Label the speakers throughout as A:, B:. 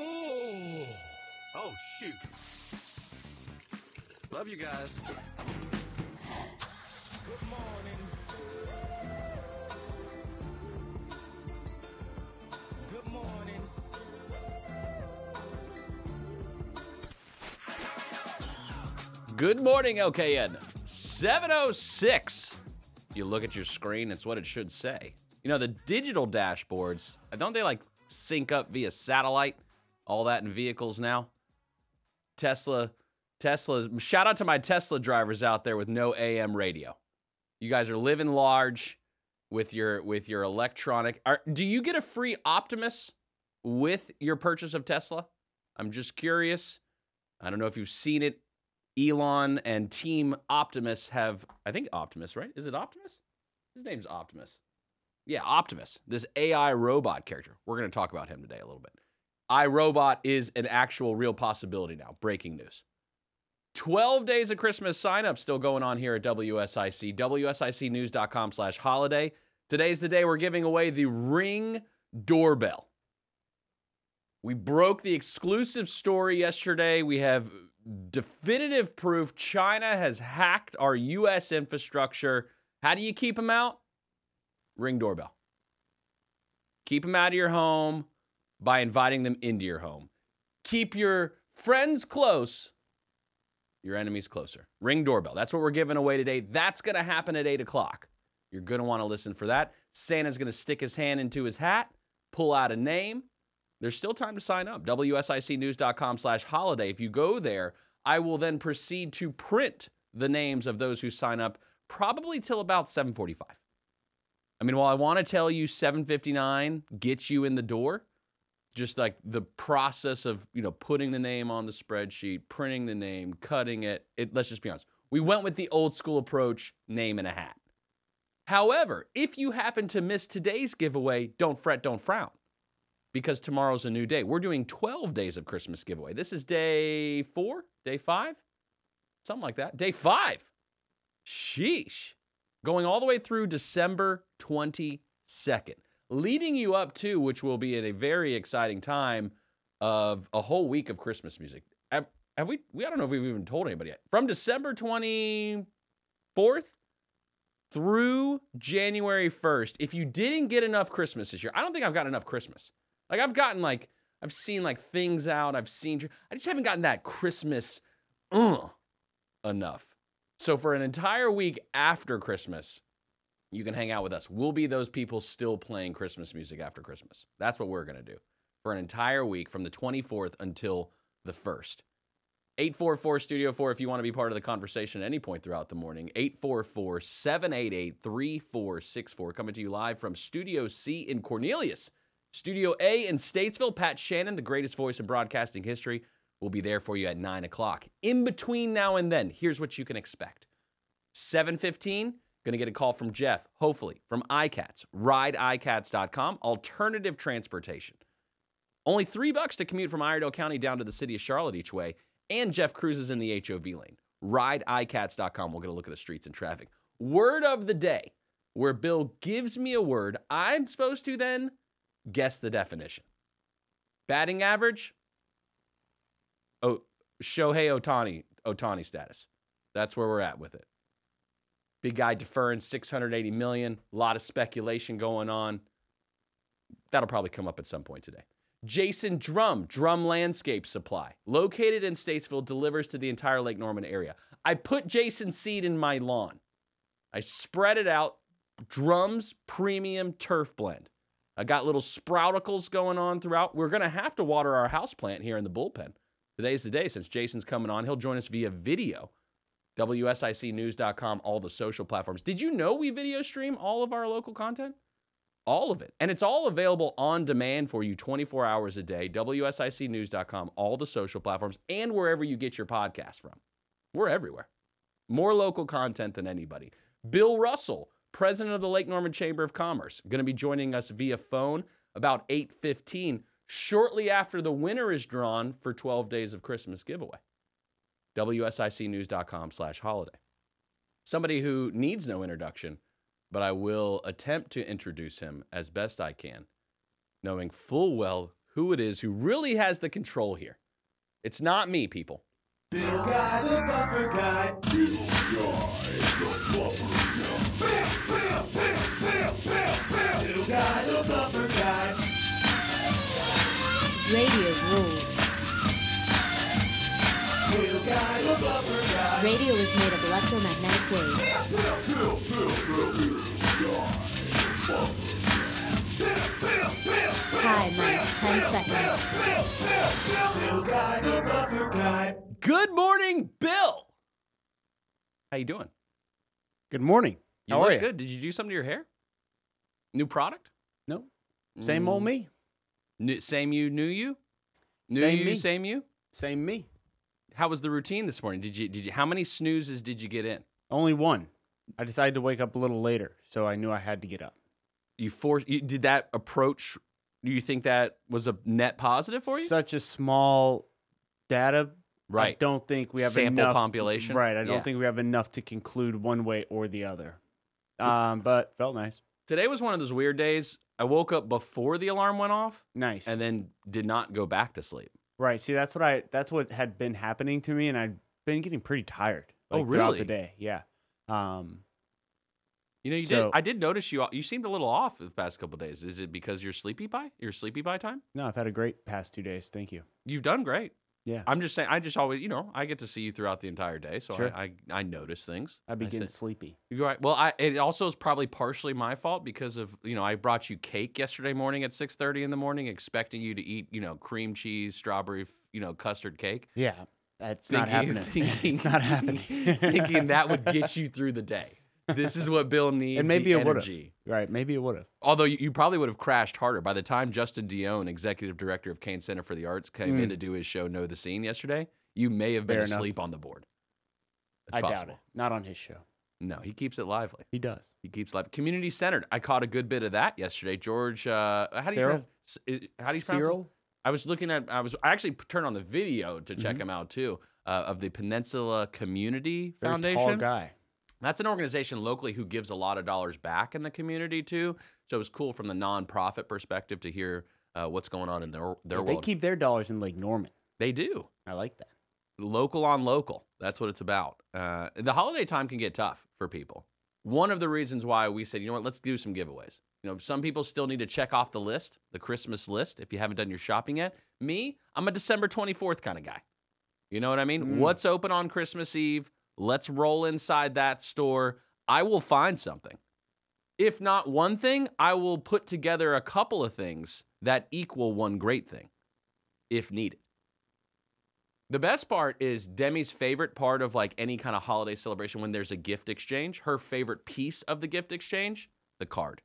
A: Oh, oh shoot. Love you guys.
B: Good morning. Good morning.
C: Good morning, LKN. 706. You look at your screen, it's what it should say. You know, the digital dashboards, don't they like sync up via satellite? All that in vehicles now? Tesla, Tesla, shout out to my Tesla drivers out there with no AM radio. You guys are living large with your with your electronic. Are, do you get a free Optimus with your purchase of Tesla? I'm just curious. I don't know if you've seen it Elon and Team Optimus have, I think Optimus, right? Is it Optimus? His name's Optimus. Yeah, Optimus, this AI robot character. We're going to talk about him today a little bit. iRobot is an actual real possibility now. Breaking news. 12 days of Christmas sign up still going on here at WSIC. WSICnews.com slash holiday. Today's the day we're giving away the Ring doorbell. We broke the exclusive story yesterday. We have definitive proof China has hacked our U.S. infrastructure. How do you keep them out? Ring doorbell. Keep them out of your home by inviting them into your home. Keep your friends close, your enemies closer. Ring doorbell. That's what we're giving away today. That's going to happen at 8 o'clock. You're going to want to listen for that. Santa's going to stick his hand into his hat, pull out a name, there's still time to sign up. WSICnews.com slash holiday. If you go there, I will then proceed to print the names of those who sign up probably till about 745. I mean, while I want to tell you 759 gets you in the door, just like the process of, you know, putting the name on the spreadsheet, printing the name, cutting it, it let's just be honest. We went with the old school approach, name and a hat. However, if you happen to miss today's giveaway, don't fret, don't frown because tomorrow's a new day. We're doing 12 days of Christmas giveaway. This is day four, day five, something like that. Day five. Sheesh. Going all the way through December 22nd, leading you up to, which will be at a very exciting time of a whole week of Christmas music. Have, have we, we, I don't know if we've even told anybody yet. From December 24th through January 1st, if you didn't get enough Christmas this year, I don't think I've got enough Christmas. Like I've gotten like I've seen like things out. I've seen. I just haven't gotten that Christmas uh, enough. So for an entire week after Christmas, you can hang out with us. We'll be those people still playing Christmas music after Christmas. That's what we're gonna do for an entire week from the 24th until the 1st. 844 Studio 4 if you want to be part of the conversation at any point throughout the morning. 844 788 3464. Coming to you live from Studio C in Cornelius. Studio A in Statesville, Pat Shannon, the greatest voice in broadcasting history, will be there for you at 9 o'clock. In between now and then, here's what you can expect. 7.15, going to get a call from Jeff, hopefully, from iCats, rideicats.com, alternative transportation. Only three bucks to commute from Iredell County down to the city of Charlotte each way, and Jeff cruises in the HOV lane. RideICats.com. We'll get a look at the streets and traffic. Word of the day, where Bill gives me a word, I'm supposed to then Guess the definition. Batting average? Oh, Shohei Ohtani, Ohtani status. That's where we're at with it. Big guy deferring 680 million. A lot of speculation going on. That'll probably come up at some point today. Jason Drum, Drum Landscape Supply, located in Statesville, delivers to the entire Lake Norman area. I put Jason seed in my lawn. I spread it out. Drums Premium Turf Blend. I got little sprouticles going on throughout. We're going to have to water our house plant here in the bullpen. Today's the day since Jason's coming on. He'll join us via video. WSICnews.com, all the social platforms. Did you know we video stream all of our local content? All of it. And it's all available on demand for you 24 hours a day. WSICnews.com, all the social platforms, and wherever you get your podcast from. We're everywhere. More local content than anybody. Bill Russell president of the Lake Norman Chamber of Commerce, going to be joining us via phone about 8:15 shortly after the winner is drawn for 12 days of Christmas giveaway. WSICnews.com/holiday. Somebody who needs no introduction, but I will attempt to introduce him as best I can, knowing full well who it is who really has the control here. It's not me, people.
D: Bill Guy, the buffer guy. Bill Guy, the buffer guy. Bill, Bill, Bill, Bill, Bill, Bill. Bill Guy, the buffer guy.
E: Radio rules. Radio is made of electromagnetic waves. Pi minus 10 seconds.
C: Good morning, Bill. How you doing?
F: Good morning.
C: You
F: How
C: look
F: are you?
C: good. Did you do something to your hair? New product?
F: No. Same old
C: Mm,
F: me.
C: New, same you, new you? New
F: Same
C: you,
F: me.
C: same you?
F: Same me.
C: How was the routine this morning? Did you did you how many snoozes did you get in?
F: Only one. I decided to wake up a little later, so I knew I had to get up.
C: You forced you, did that approach do you think that was a net positive for you?
F: Such a small data.
C: Right.
F: I don't think we have
C: Sample
F: enough.
C: population?
F: Right. I don't
C: Yeah.
F: think we have enough to conclude one way or the other. Um, but felt nice.
C: Today was one of those weird days. I woke up before the alarm went off
F: Nice.
C: and then did not go back to sleep.
F: Right. See, that's what I. That's what had been happening to me, and I'd been getting pretty tired.
C: Oh,
F: Like, Throughout
C: really?
F: the day. Yeah. Um.
C: You know, you
F: So-
C: did. I did notice you. You seemed a little off the past couple days. Is it because you're sleepy by? Your sleepy by time?
F: No, I've had a great past two days. Thank you.
C: You've done great.
F: Yeah.
C: I'm just saying. I just always, you know, I get to see you throughout the entire day, so
F: Sure.
C: I, I I notice things.
F: I begin
C: said-
F: sleepy.
C: You're right. Well, I it also is probably partially my fault because of you know I brought you cake yesterday morning at 6:30 in the morning, expecting you to eat you know cream cheese, strawberry, you know custard cake.
F: Yeah. That's not happening.
C: thinking-
F: it's not happening.
C: thinking that would get you through the day. This is what Bill needs.
F: And maybe it would've.
C: energy.
F: Right. Maybe it would have.
C: Although you, you probably would have crashed harder by the time Justin Dionne, executive director of Cain Center for the Arts, came in
F: Mm.
C: to do his show Know the Scene yesterday. You may have been
F: Fair enough.
C: asleep on the board. It's
F: I doubt it. Not on his show.
C: No, he keeps it lively.
F: He does.
C: He keeps live. Community centered. I caught a good bit of that yesterday. George, uh, how do you
F: Cyril?
C: pronounce? How do you it?
F: Cyril?
C: I was looking at. I was. I actually turned on the video to check
F: Mhm.
C: him out too. Uh, of the Peninsula Community
F: Very
C: Foundation.
F: tall guy.
C: That's an organization locally who gives a lot of dollars back in the community too. So it was cool from the nonprofit perspective to hear uh, what's going on in their their
F: Yeah, they keep their dollars in Lake Norman.
C: they do
F: I like that.
C: local on local. That's what it's about. Uh, the holiday time can get tough for people. One of the reasons why we said, you know what, let's do some giveaways. You know, some people still need to check off the list, the Christmas list, if you haven't done your shopping yet. Me, I'm a December 24th kind of guy. You know what I mean?
F: Mm.
C: What's open on Christmas Eve? Let's roll inside that store. I will find something. If not one thing, I will put together a couple of things that equal one great thing if needed. The best part is Demi's favorite part of like any kind of holiday celebration when there's a gift exchange. Her favorite piece of the gift exchange, the card.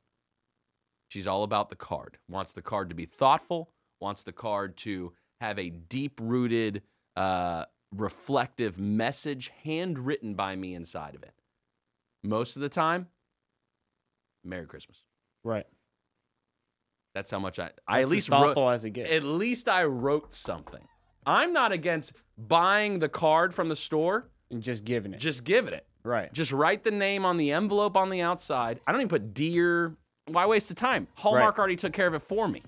C: She's all about the card. Wants the card to be thoughtful, wants the card to have a deep rooted, uh, reflective message handwritten by me inside of it. Most of the time, Merry Christmas.
F: Right.
C: That's how much I, I
F: That's
C: at least
F: as
C: wrote,
F: as it gets.
C: at least I wrote something. I'm not against buying the card from the store,
F: and just giving it.
C: just giving it.
F: right.
C: Just write the name on the envelope on the outside. I don't even put dear. Why waste the time? Hallmark
F: Right.
C: already took care of it for me.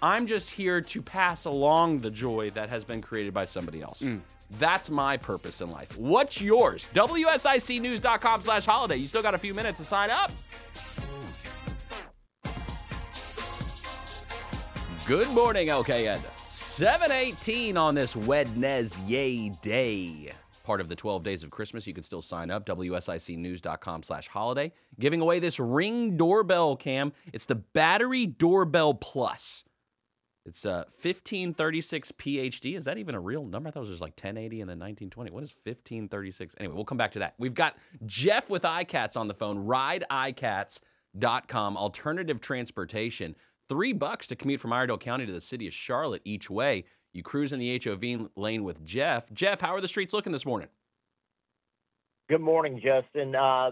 C: I'm just here to pass along the joy that has been created by somebody else.
F: Mm.
C: That's my purpose in life. What's yours? WSICnews.com slash holiday. You still got a few minutes to sign up. Good morning, LKN. 718 on this Wednesday day. Part of the 12 days of Christmas. You can still sign up. WSICnews.com slash holiday. Giving away this ring doorbell cam. It's the Battery Doorbell Plus. It's uh, 1536p HD. Is that even a real number? I thought it was just like 1080 and then 1920. What is 1536? Anyway, we'll come back to that. We've got Jeff with iCats on the phone. RideICats.com. Alternative transportation. Three bucks to commute from Iredell County to the city of Charlotte each way. You cruise in the HOV lane with Jeff. Jeff, how are the streets looking this morning?
G: Good morning, Justin. Uh,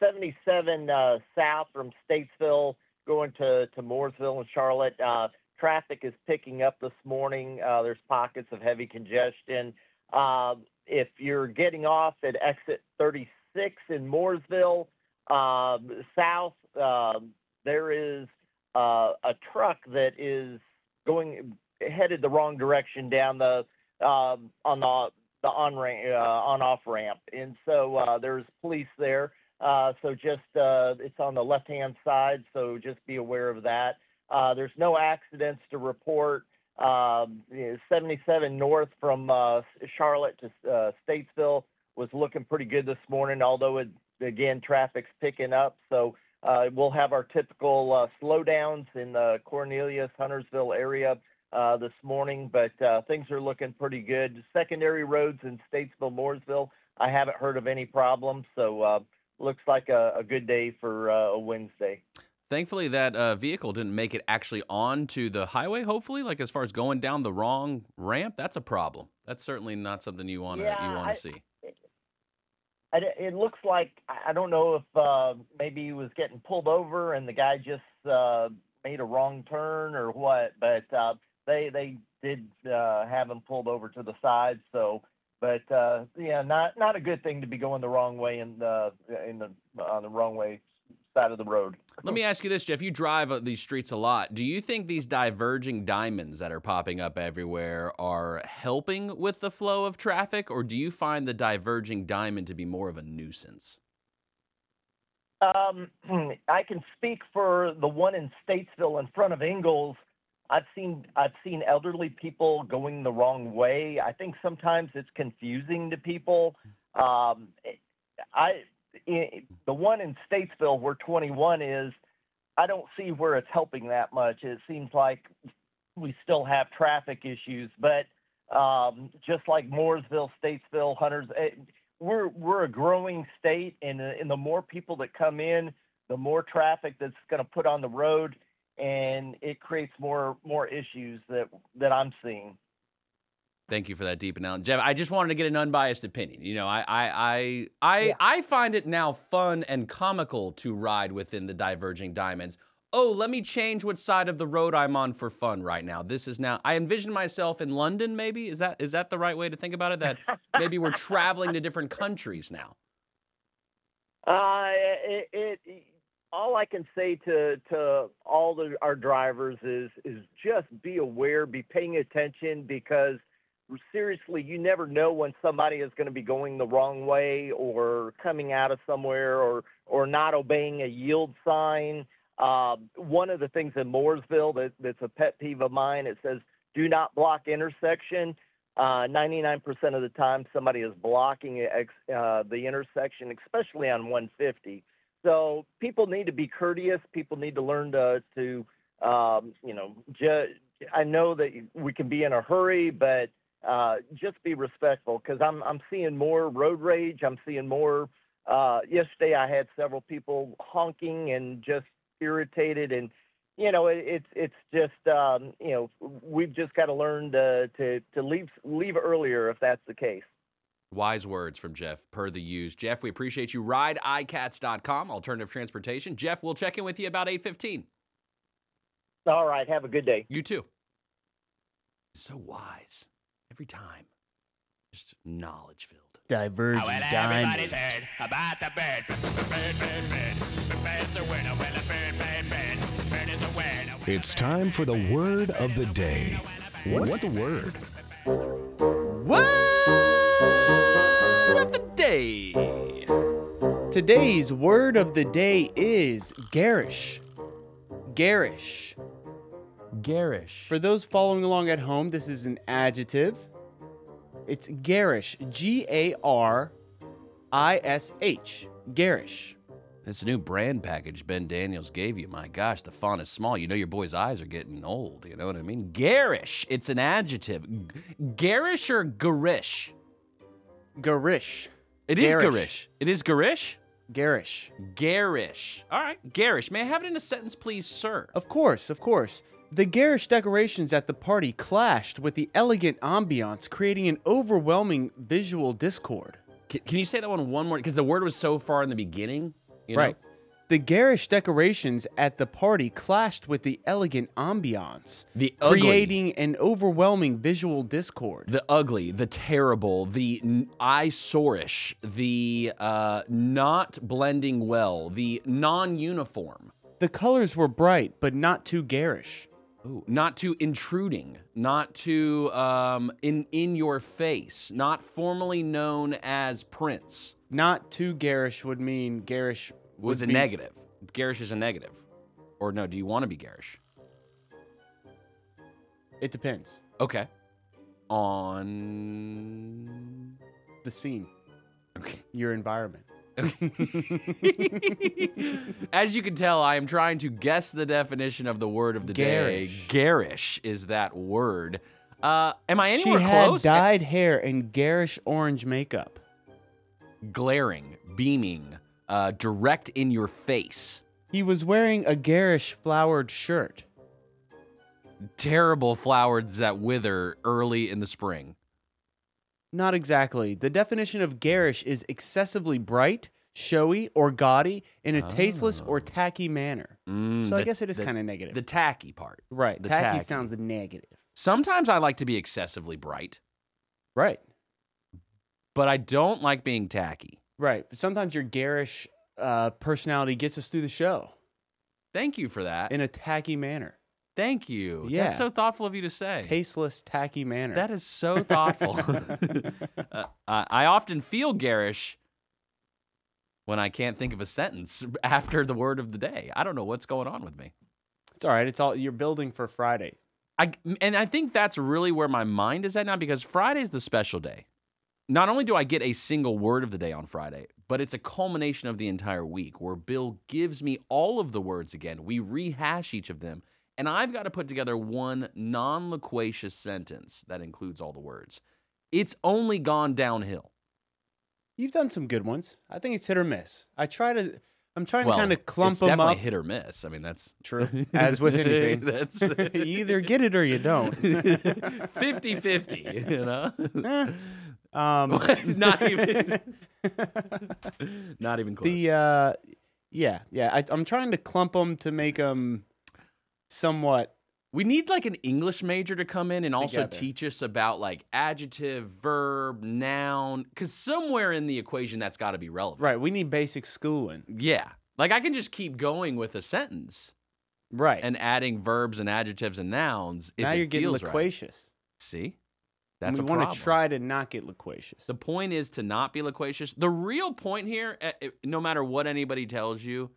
G: 77 uh, south from Statesville going to, to Mooresville and Charlotte. Uh, traffic is picking up this morning. Uh, there's pockets of heavy congestion. Uh, if you're getting off at exit 36 in Mooresville, um, south, um there is uh, a truck that is going headed the wrong direction down the um, on the the on ramp uh, ramp, and so there's police there. So just it's on the left hand side, so just be aware of that. Uh, there's no accidents to report. Um, you 77 north from uh, Charlotte to uh, Statesville was looking pretty good this morning, although it, again traffic's picking up. So uh, we'll have our typical slowdowns in the Cornelius Huntersville area uh, this morning, but uh, things are looking pretty good. Secondary roads in Statesville, Mooresville, I haven't heard of any problems, so uh, looks like a, a good day for uh, a Wednesday.
C: Thankfully, that uh, vehicle didn't make it actually onto the highway. Hopefully, like as far as going down the wrong ramp, that's a problem. That's certainly not something you want to
G: Yeah,
C: you want to see.
G: I it looks like I I don't know if uh, maybe he was getting pulled over and the guy just uh, made a wrong turn or what, but uh, they they did uh, have him pulled over to the side. So, but uh, yeah, not not a good thing to be going the wrong way in the in the on the wrong way side of the road.
C: Let me ask you this, Jeff. You drive uh, these streets a lot. Do you think these diverging diamonds that are popping up everywhere are helping with the flow of traffic, or do you find the diverging diamond to be more of a nuisance?
G: Um, I can speak for the one in Statesville in front of Ingles. I've seen I've seen elderly people going the wrong way. I think sometimes it's confusing to people. Um, i the one in Statesville where 21 is, I don't see where it's helping that much. It seems like we still have traffic issues, but um, just like Mooresville, Statesville, Hunters, eh, we're we're a growing state, and and the more people that come in, the more traffic that's going to put on the road, and it creates more more issues that that I'm seeing.
C: Thank you for that deep analysis, Jeff. I just wanted to get an unbiased opinion. You know, I, I, I, I,
G: Yeah.
C: I find it now fun and comical to ride within the diverging diamonds. Oh, let me change what side of the road I'm on for fun right now. This is now. I envision myself in London. Maybe is that is that the right way to think about it? That maybe we're traveling to different countries now.
G: Uh, it, it all I can say to to all the, our drivers is is just be aware, be paying attention because seriously, you never know when somebody is going to be going the wrong way or coming out of somewhere or or not obeying a yield sign. Um, one of the things in Mooresville that, that's a pet peeve of mine, it says do not block intersection. Uh, 99% of the time, somebody is blocking ex- uh, the intersection, especially on 150. So people need to be courteous. People need to learn to, to um, you know, ju- I know that we can be in a hurry, but uh, just be respectful because I'm I'm seeing more road rage. I'm seeing more. Uh, yesterday, I had several people honking and just irritated, and you know, it, it's it's just um, you know we've just got to learn to to to leave leave earlier if that's the case.
C: Wise words from Jeff, per the use. Jeff, we appreciate you. RideICats.com, alternative transportation. Jeff, we'll check in with you about 8:15.
G: All right, have a good day.
C: You too. So wise. Every time. Just knowledge filled.
F: Diverging
B: Oh, well,
F: diamond.
B: everybody's heard about the bird. Bird, bird, bird. Bird's a winner. Well, a bird, bird, bird. Bird is a winner.
D: It's time for the word of the day. What's the word?
C: Word of the day.
F: Today's word of the day is garish. Garish.
C: Garish.
F: For those following along at home, this is an adjective. It's garish. G A R I S H. Garish.
C: This new brand package Ben Daniels gave you, my gosh, the font is small. You know your boy's eyes are getting old. You know what I mean? Garish. It's an adjective. G- garish or garish?
F: Garish.
C: It is
F: Garish.
C: garish. It is garish?
F: Garish.
C: Garish. All right, garish. May I have it in a sentence, please, sir?
F: Of course, of course. The garish decorations at the party clashed with the elegant ambiance, creating an overwhelming visual discord.
C: Can, can you say that one one more? Because the word was so far in the beginning. You know?
F: Right. The garish decorations at the party clashed with the elegant ambiance,
C: The ugly.
F: creating an overwhelming visual discord.
C: The ugly, the terrible, the n- eyesorish, the uh, not blending well, the non-uniform.
F: The colors were bright, but not too garish.
C: Ooh, not too intruding, not too um, in in your face, not formally known as Prince.
F: Not too garish would mean garish
C: Was a
F: be-
C: negative. Garish is a negative. Or no, do you want to be garish?
F: It depends.
C: Okay. On
F: The scene,
C: Okay.
F: your environment.
C: As you can tell, I am trying to guess the definition of the word of the
F: Garish.
C: day. Garish is that word. Uh, am I anywhere close?
F: she had dyed hair and garish orange makeup.
C: Glaring, beaming, uh, direct in your face.
F: He was wearing a garish flowered shirt.
C: Terrible flowers that wither early in the spring.
F: Not exactly. The definition of garish is excessively bright, showy, or gaudy in a tasteless or tacky manner.
C: Mm,
F: So I
C: the-
F: guess it is
C: the-
F: kind of negative.
C: The tacky part.
F: right.
C: the
F: tacky,
C: tacky.
F: sounds negative.
C: Sometimes I like to be excessively bright,
F: Right.
C: but I don't like being tacky.
F: Right. Sometimes your garish uh, personality gets us through the show
C: Thank you for that.
F: in a tacky manner,
C: Thank you.
F: Yeah.
C: That's so thoughtful of you to say.
F: tasteless, tacky manner.
C: That is so thoughtful. uh, I often feel garish when I can't think of a sentence after the word of the day. I don't know what's going on with me.
F: it's all right. It's all you're building for Friday.
C: I and I think that's really where my mind is at now because Friday's the special day. Not only do I get a single word of the day on Friday, but it's a culmination of the entire week where Bill gives me all of the words again. We rehash each of them, and I've got to put together one non-loquacious sentence that includes all the words. It's only gone downhill.
F: You've done some good ones. I think it's hit or miss. I try to. I'm trying
C: well,
F: to kind of clump
C: it's
F: them
C: definitely
F: up.
C: hit or miss. I mean, that's
F: True. As with anything.
C: that's
F: you either get it or you don't.
C: 50-50, you know?
F: Eh, um,
C: Not even Not even close.
F: the uh, yeah, yeah. I, I'm trying to clump them to make them somewhat.
C: we need like an English major to come in and also
F: Together.
C: teach us about like adjective, verb, noun, because somewhere in the equation that's got to be relevant.
F: Right. We need basic schooling.
C: Yeah. Like I can just keep going with a sentence
F: Right.
C: and adding verbs and adjectives and nouns. If
F: now you're getting
C: feels right.
F: loquacious.
C: See,
F: And
C: that's
F: we want to try to not get loquacious.
C: The point is to not be loquacious. The real point here, eh, eh, no matter what anybody tells you,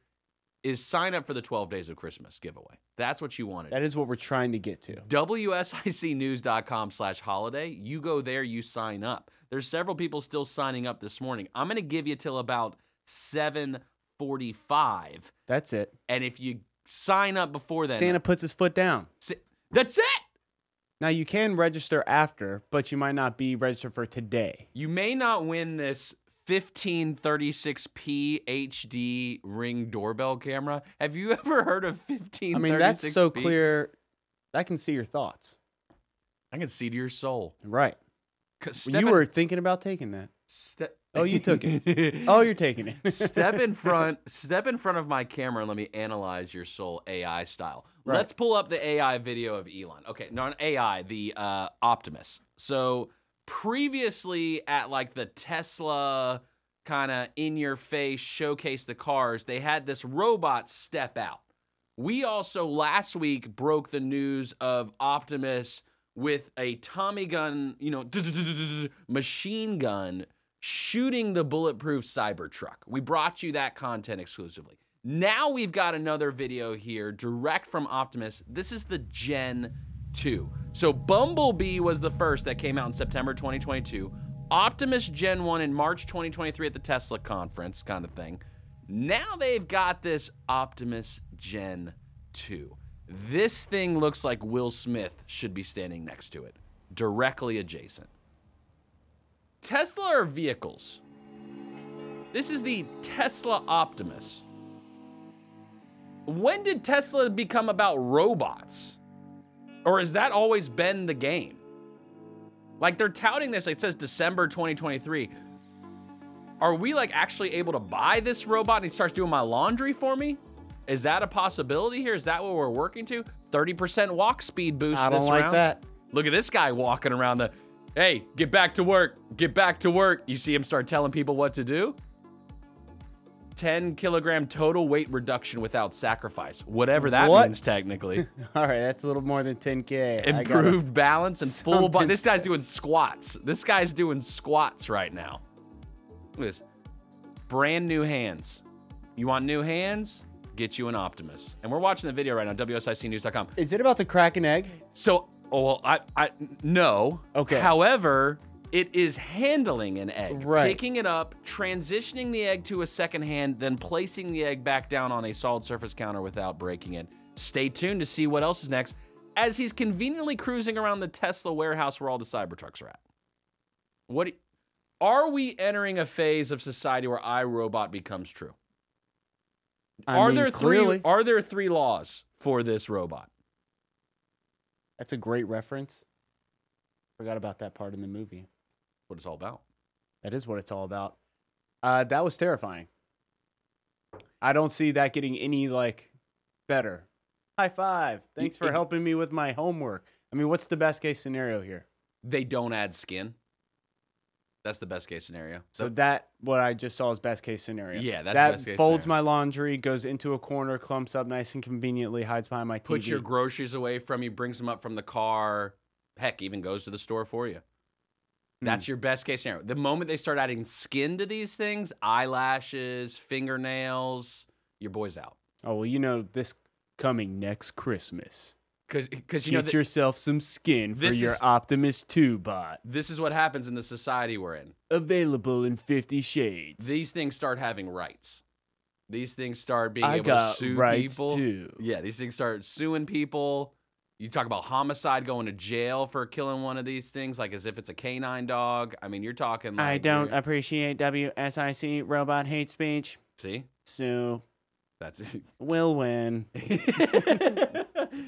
C: is sign up for the 12 Days of Christmas giveaway. That's what you wanted.
F: that is what we're trying to get to.
C: WSICnews.com slash holiday. You go there, you sign up. There's several people still signing up this morning. I'm going to give you till about 745.
F: That's it.
C: And if you sign up before then,
F: Santa puts his foot down.
C: That's it.
F: Now you can register after, but you might not be registered for today.
C: You may not win this 1536p HD ring doorbell camera. Have you ever heard of 1536p?
F: I mean, that's so clear. I can see your thoughts.
C: I can see to your soul.
F: Right.
C: 'Cause
F: you
C: in-
F: were thinking about taking that.
C: ste-
F: Oh, you took it. Oh, you're taking it.
C: step in front step in front of my camera and let me analyze your soul ai style
F: Right.
C: let's pull up the ai video of elon okay not ai the uh, optimus so previously at like the tesla kind of in your face showcase the cars they had this robot step out we also last week broke the news of optimus with a tommy gun you know machine gun shooting the bulletproof Cybertruck. We brought you that content exclusively. Now we've got another video here direct from Optimus. This is the Gen 2. So Bumblebee was the first that came out in September 2022. Optimus Gen 1 in March 2023 at the Tesla conference, kind of thing. Now they've got this Optimus Gen 2. This thing looks like Will Smith should be standing next to it, directly adjacent. Tesla are vehicles. This is the Tesla Optimus. When did Tesla become about robots? Or has that always been the game? Like they're touting this, it says December 2023. Are we like actually able to buy this robot and he starts doing my laundry for me? Is that a possibility here? Is that what we're working to? 30% walk speed boost.
F: I don't
C: this
F: like
C: round?
F: that.
C: Look at this guy walking around the, hey, get back to work, get back to work. You see him start telling people what to do? 10 kilogram total weight reduction without sacrifice. Whatever that
F: What?
C: means technically.
F: All right, that's a little more than 10k. I gotta-
C: Improved balance and full body. This guy's doing squats. This guy's doing squats right now. Look at this. Brand new hands. You want new hands? Get you an Optimus. And we're watching the video right now, WSICnews.com.
F: Is it about to crack an egg?
C: So, oh, well, I, I, no.
F: Okay.
C: However, it is handling an egg,
F: Right.
C: picking it up, transitioning the egg to a second hand, then placing the egg back down on a solid surface counter without breaking it. Stay tuned to see what else is next as he's conveniently cruising around the Tesla warehouse where all the Cybertrucks are at. What are we entering a phase of society where iRobot becomes true?
F: I
C: are
F: mean,
C: there three
F: clearly.
C: are there three laws for this robot?
F: That's a great reference. Forgot about that part in the movie.
C: What it's all about?
F: That is what it's all about. Uh, that was terrifying. I don't see that getting any like better. High five. Thanks for helping me with my homework. I mean, what's the best case scenario here?
C: they don't add skin. That's the best case scenario.
F: So that what I just saw is best case scenario.
C: Yeah, that's
F: that
C: best case
F: folds
C: scenario.
F: my laundry, goes into a corner, clumps up nice and conveniently, hides behind my TV.
C: puts your groceries away from you, brings them up from the car. Heck, even goes to the store for you. That's
F: Hmm.
C: your best case scenario. The moment they start adding skin to these things, eyelashes, fingernails, your boy's out.
F: oh well, you know this coming next Christmas.
C: Because because you
F: Get
C: know th-
F: yourself some skin for your
C: is-
F: Optimus 2 bot.
C: this is what happens in the society we're in.
F: Available in 50 shades.
C: These things start having rights. These things start being
F: I
C: able to sue
F: rights
C: people.
F: too.
C: Yeah, these things start suing people. You talk about homicide, going to jail for killing one of these things, like as if it's a canine dog. I mean, you're talking. Like
F: I don't
C: you're-
F: appreciate WSIC robot hate speech,
C: see.
F: so
C: That's it.
F: will win.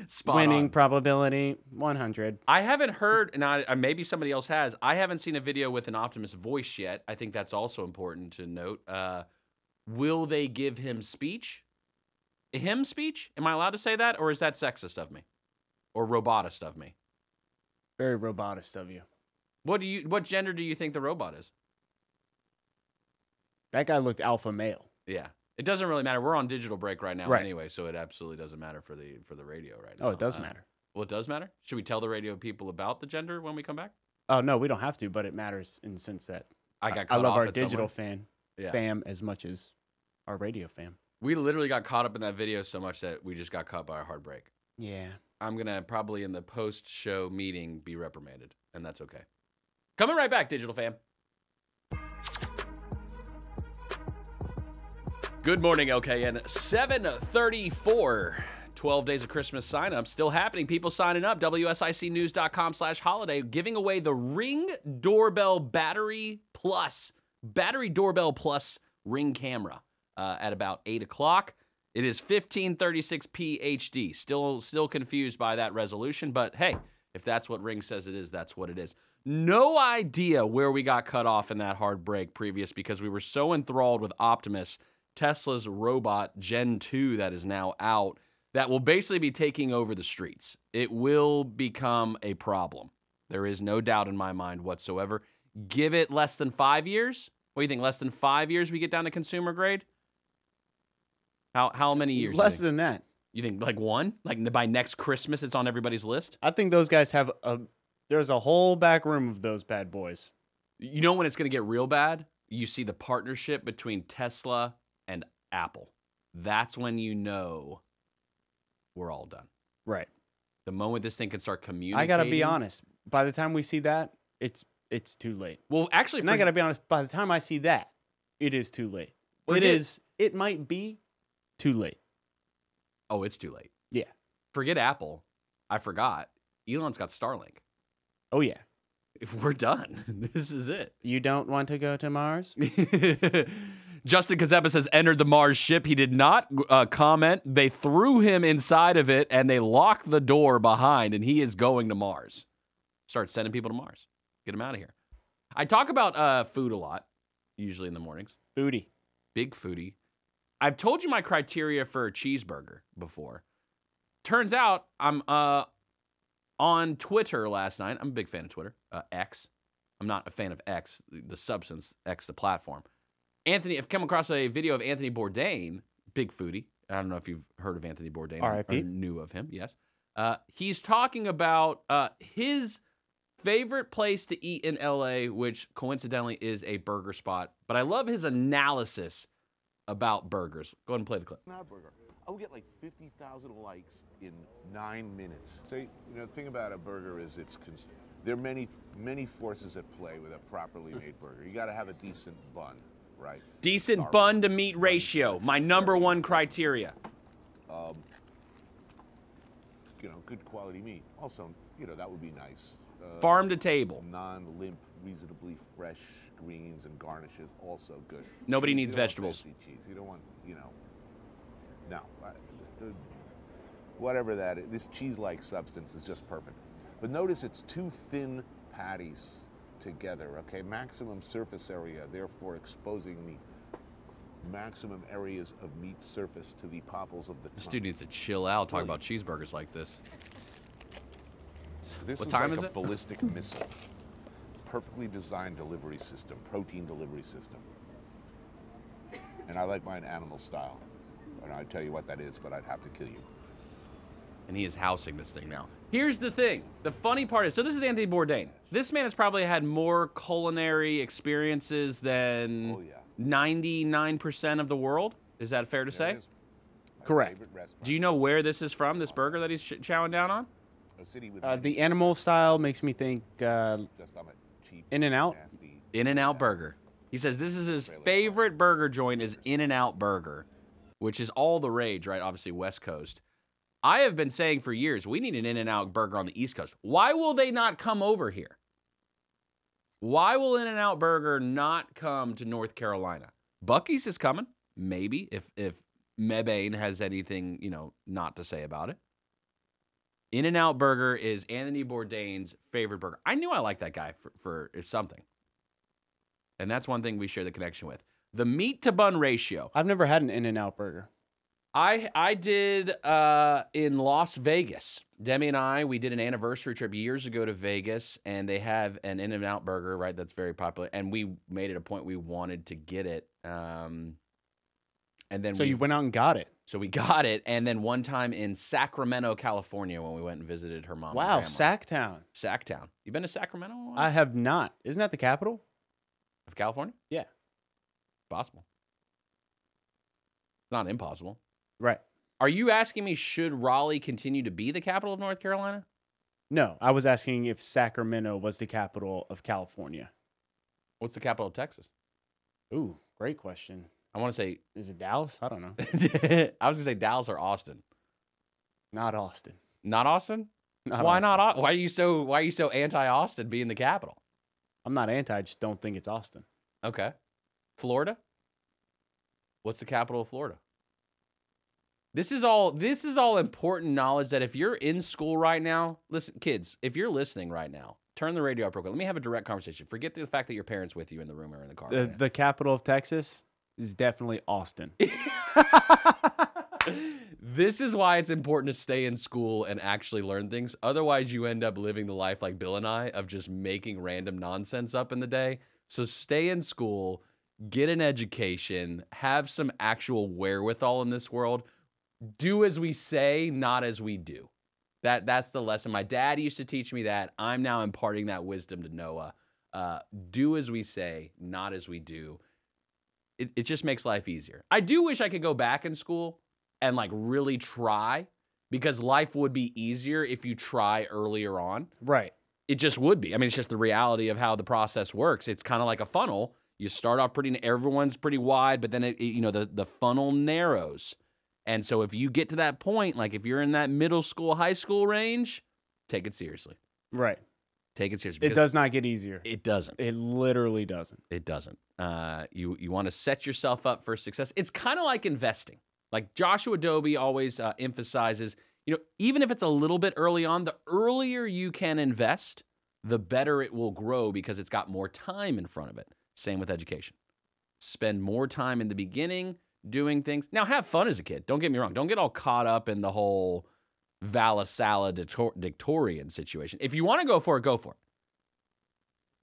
C: spot
F: Winning
C: on.
F: probability 100.
C: I haven't heard, and I, uh, maybe somebody else has. I haven't seen a video with an Optimus voice yet. I think that's also important to note. Uh, will they give him speech? Him speech? Am I allowed to say that, or is that sexist of me, or robotist of me?
F: Very robotist of you.
C: What do you? What gender do you think the robot is?
F: That guy looked alpha male.
C: Yeah, it doesn't really matter. We're on digital break right now
F: Right.
C: anyway, so it absolutely doesn't matter for the for the radio right now.
F: Oh, it does
C: Uh,
F: matter.
C: Well, it does matter. Should we tell the radio people about the gender when we come back?
F: Oh no, we don't have to, but it matters in the sense that
C: I got.
F: I
C: Caught
F: love our digital
C: somewhere.
F: fan
C: Yeah.
F: fam as much as our radio fam.
C: We literally got caught up in that video so much that we just got caught by a hard break.
F: Yeah.
C: I'm gonna probably in the post show meeting be reprimanded, and that's okay. Coming right back, digital fam. Good morning, LKN. 734. 12 days of Christmas sign up still happening. People signing up. WSICnews.com slash holiday giving away the Ring Doorbell Battery Plus, Battery Doorbell Plus Ring Camera uh, at about 8 o'clock. It is 1536p HD. Still, still confused by that resolution, but hey, if that's what Ring says it is, that's what it is. No idea where we got cut off in that hard break previous because we were so enthralled with Optimus, Tesla's robot Gen 2 that is now out, that will basically be taking over the streets. It will become a problem. There is no doubt in my mind whatsoever. Give it less than five years. What do you think? Less than five years we get down to consumer grade? How how many years?
F: Less than that.
C: You think like one? Like by next Christmas, it's on everybody's list.
F: I think those guys have a there's a whole back room of those bad boys.
C: You know when it's going to get real bad? You see the partnership between Tesla and Apple. That's when you know we're all done.
F: Right.
C: The moment this thing can start communicating.
F: I got to be honest. By the time we see that, it's it's too late.
C: Well, actually,
F: And I got to be honest, by the time I see that, it is too late. It is it might be too late.
C: oh, it's too late.
F: Yeah.
C: Forget Apple. I forgot. Elon's got Starlink.
F: Oh yeah.
C: If we're done, this is it.
F: You don't want to go to Mars?
C: Justin Ckezepis entered the Mars ship. He did not uh, comment. They threw him inside of it and they locked the door behind, and he is going to Mars. Start sending people to Mars. Get him out of here. I talk about uh, food a lot, usually in the mornings.
F: Foodie.
C: Big foodie. I've told you my criteria for a cheeseburger before. Turns out I'm uh, on Twitter last night. I'm a big fan of Twitter. Uh, X. I'm not a fan of X, the- substance, X, the platform. Anthony, I've come across a video of Anthony Bourdain, big foodie. I don't know if you've heard of Anthony Bourdain or- knew of him. Yes. Uh, he's talking about uh, his favorite place to eat in LA, which coincidentally is a burger spot. But I love his analysis about burgers. Go ahead and play the clip.
H: Not burger. I would get like 50,000 likes in nine minutes. So, you know, the thing about a burger is it's, cons- there are many, many forces at play with a properly made burger. You got to have a decent bun, right?
C: Decent
H: Sorry.
C: bun to meat ratio, my number one criteria.
H: Um, You know, good quality meat. Also, you know, that would be nice. Uh,
C: Farm to table.
H: Non-limp, reasonably fresh greens and garnishes, also good.
C: Nobody
H: Cheese,
C: needs
H: you don't want
C: vegetables.
H: Cheese. You don't want, you know. No, I- just the- whatever that is, this cheese-like substance is just perfect. But notice it's two thin patties together. Okay, maximum surface area, therefore exposing the maximum areas of meat surface to the papillae of the
C: This
H: tongue.
C: dude needs to chill out talking about cheeseburgers like this.
H: This
C: What
H: is
C: time
H: like
C: is
H: a
C: it?
H: ballistic missile. Perfectly designed delivery system, protein delivery system. And I like mine animal style. And I'd tell you what that is, but I'd have to kill you.
C: and he is housing this thing now. Here's the thing. The funny part is, so this is Anthony Bourdain. This man has probably had more culinary experiences than
H: Oh, yeah.
C: 99% of the world. Is that fair to
H: There
C: say?
H: it is. My
F: Correct.
C: Do you know where this is from? This burger that he's ch- chowing down on?
H: A city with
F: Uh, the animal style makes me think uh,
H: just I'm a cheap,
F: In-N-Out?
C: In and Out Burger. He says this is his favorite burger joint is In and Out Burger, which is all the rage, right? Obviously West Coast. I have been saying for years we need an In and Out Burger on the East Coast. Why will they not come over here? Why will In and Out Burger not come to North Carolina? Buc-ee's is coming, maybe if if Mebane has anything you know not to say about it. In and Out Burger is Anthony Bourdain's favorite burger. I knew I liked that guy for, for something. And that's one thing we share the connection with. The meat to bun ratio.
F: I've never had an In-N-Out burger.
C: I I did uh, in Las Vegas. Demi and I we did an anniversary trip years ago to Vegas, and they have an In and Out burger, right? That's very popular, and we made it a point we wanted to get it. Um, and then
F: So
C: we,
F: you went out and got it.
C: So we got it, and then one time in Sacramento, California, when we went and visited her mom.
F: Wow. Sacktown.
C: Sacktown. You been to Sacramento?
F: I have not. Isn't that the capital?
C: of California?
F: Yeah.
C: Possible. It's not impossible.
F: Right.
C: Are you asking me should Raleigh continue to be the capital of North Carolina?
F: No, I was asking if Sacramento was the capital of California.
C: What's the capital of Texas?
F: Ooh, great question.
C: I want to say
F: Is it Dallas? I don't know.
C: I was gonna say Dallas or Austin.
F: Not Austin.
C: Not Austin?
F: Not
C: why
F: Austin.
C: not? Au- Why are you so why are you so anti Austin being the capital?
F: I'm not anti. I just don't think it's Austin.
C: Okay. Florida? What's the capital of Florida? This is all this is all important knowledge that if you're in school right now, listen, kids, if you're listening right now, turn the radio up real quick. Let me have a direct conversation. Forget the fact that your parents with you in the room or in the car.
F: The,
C: right now.
F: the capital of Texas is definitely Austin.
C: this is why it's important to stay in school and actually learn things. Otherwise, you end up living the life like Bill and I of just making random nonsense up in the day. So stay in school, get an education, have some actual wherewithal in this world. Do as we say, not as we do. That that's the lesson. My dad used to teach me that. I'm now imparting that wisdom to Noah. Uh, do as we say, not as we do. It, it just makes life easier. I do wish I could go back in school and like really try because life would be easier if you try earlier on.
F: right.
C: It just would be. I mean, it's just the reality of how the process works. It's kind of like a funnel. You start off pretty, everyone's pretty wide, but then it, it- you know, the the funnel narrows. And so if you get to that point, like if you're in that middle school, high school range, take it seriously.
F: Right.
C: Take it seriously.
F: It does not get easier.
C: It doesn't.
F: It literally doesn't.
C: It doesn't. Uh, you you want to set yourself up for success. It's kind of like investing. Like Joshua Doby always uh, emphasizes, you know, even if it's a little bit early on, the earlier you can invest, the better it will grow because it's got more time in front of it. Same with education. Spend more time in the beginning doing things. Now, have fun as a kid. Don't get me wrong. Don't get all caught up in the whole Valasala Dictorian situation. If you want to go for it, go for it.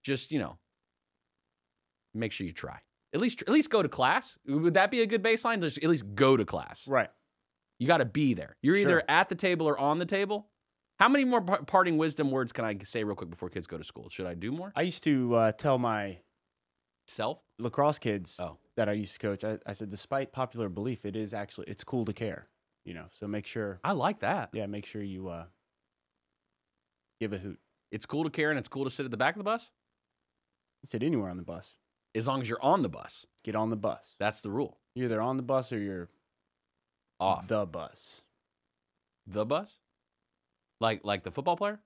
C: Just, you know, make sure you try. At least at least go to class. Would that be a good baseline? Just at least go to class.
F: Right.
C: You got to be there. You're either
F: Sure.
C: at the table or on the table. How many more par- parting wisdom words can I say real quick before kids go to school? Should I do more?
F: I used to uh, tell my
C: Self?
F: lacrosse kids
C: Oh.
F: that I used to coach. I, I said, despite popular belief, it is actually it's cool to care. You know, so make sure.
C: I like that.
F: Yeah, make sure you uh, give a hoot.
C: It's cool to care and it's cool to sit at the back of the bus
F: Sit anywhere on the bus.
C: as long as you're on the bus.
F: Get on the bus.
C: That's the rule.
F: You're either on the bus or you're
C: Off
F: the bus.
C: the bus? Like like the football player?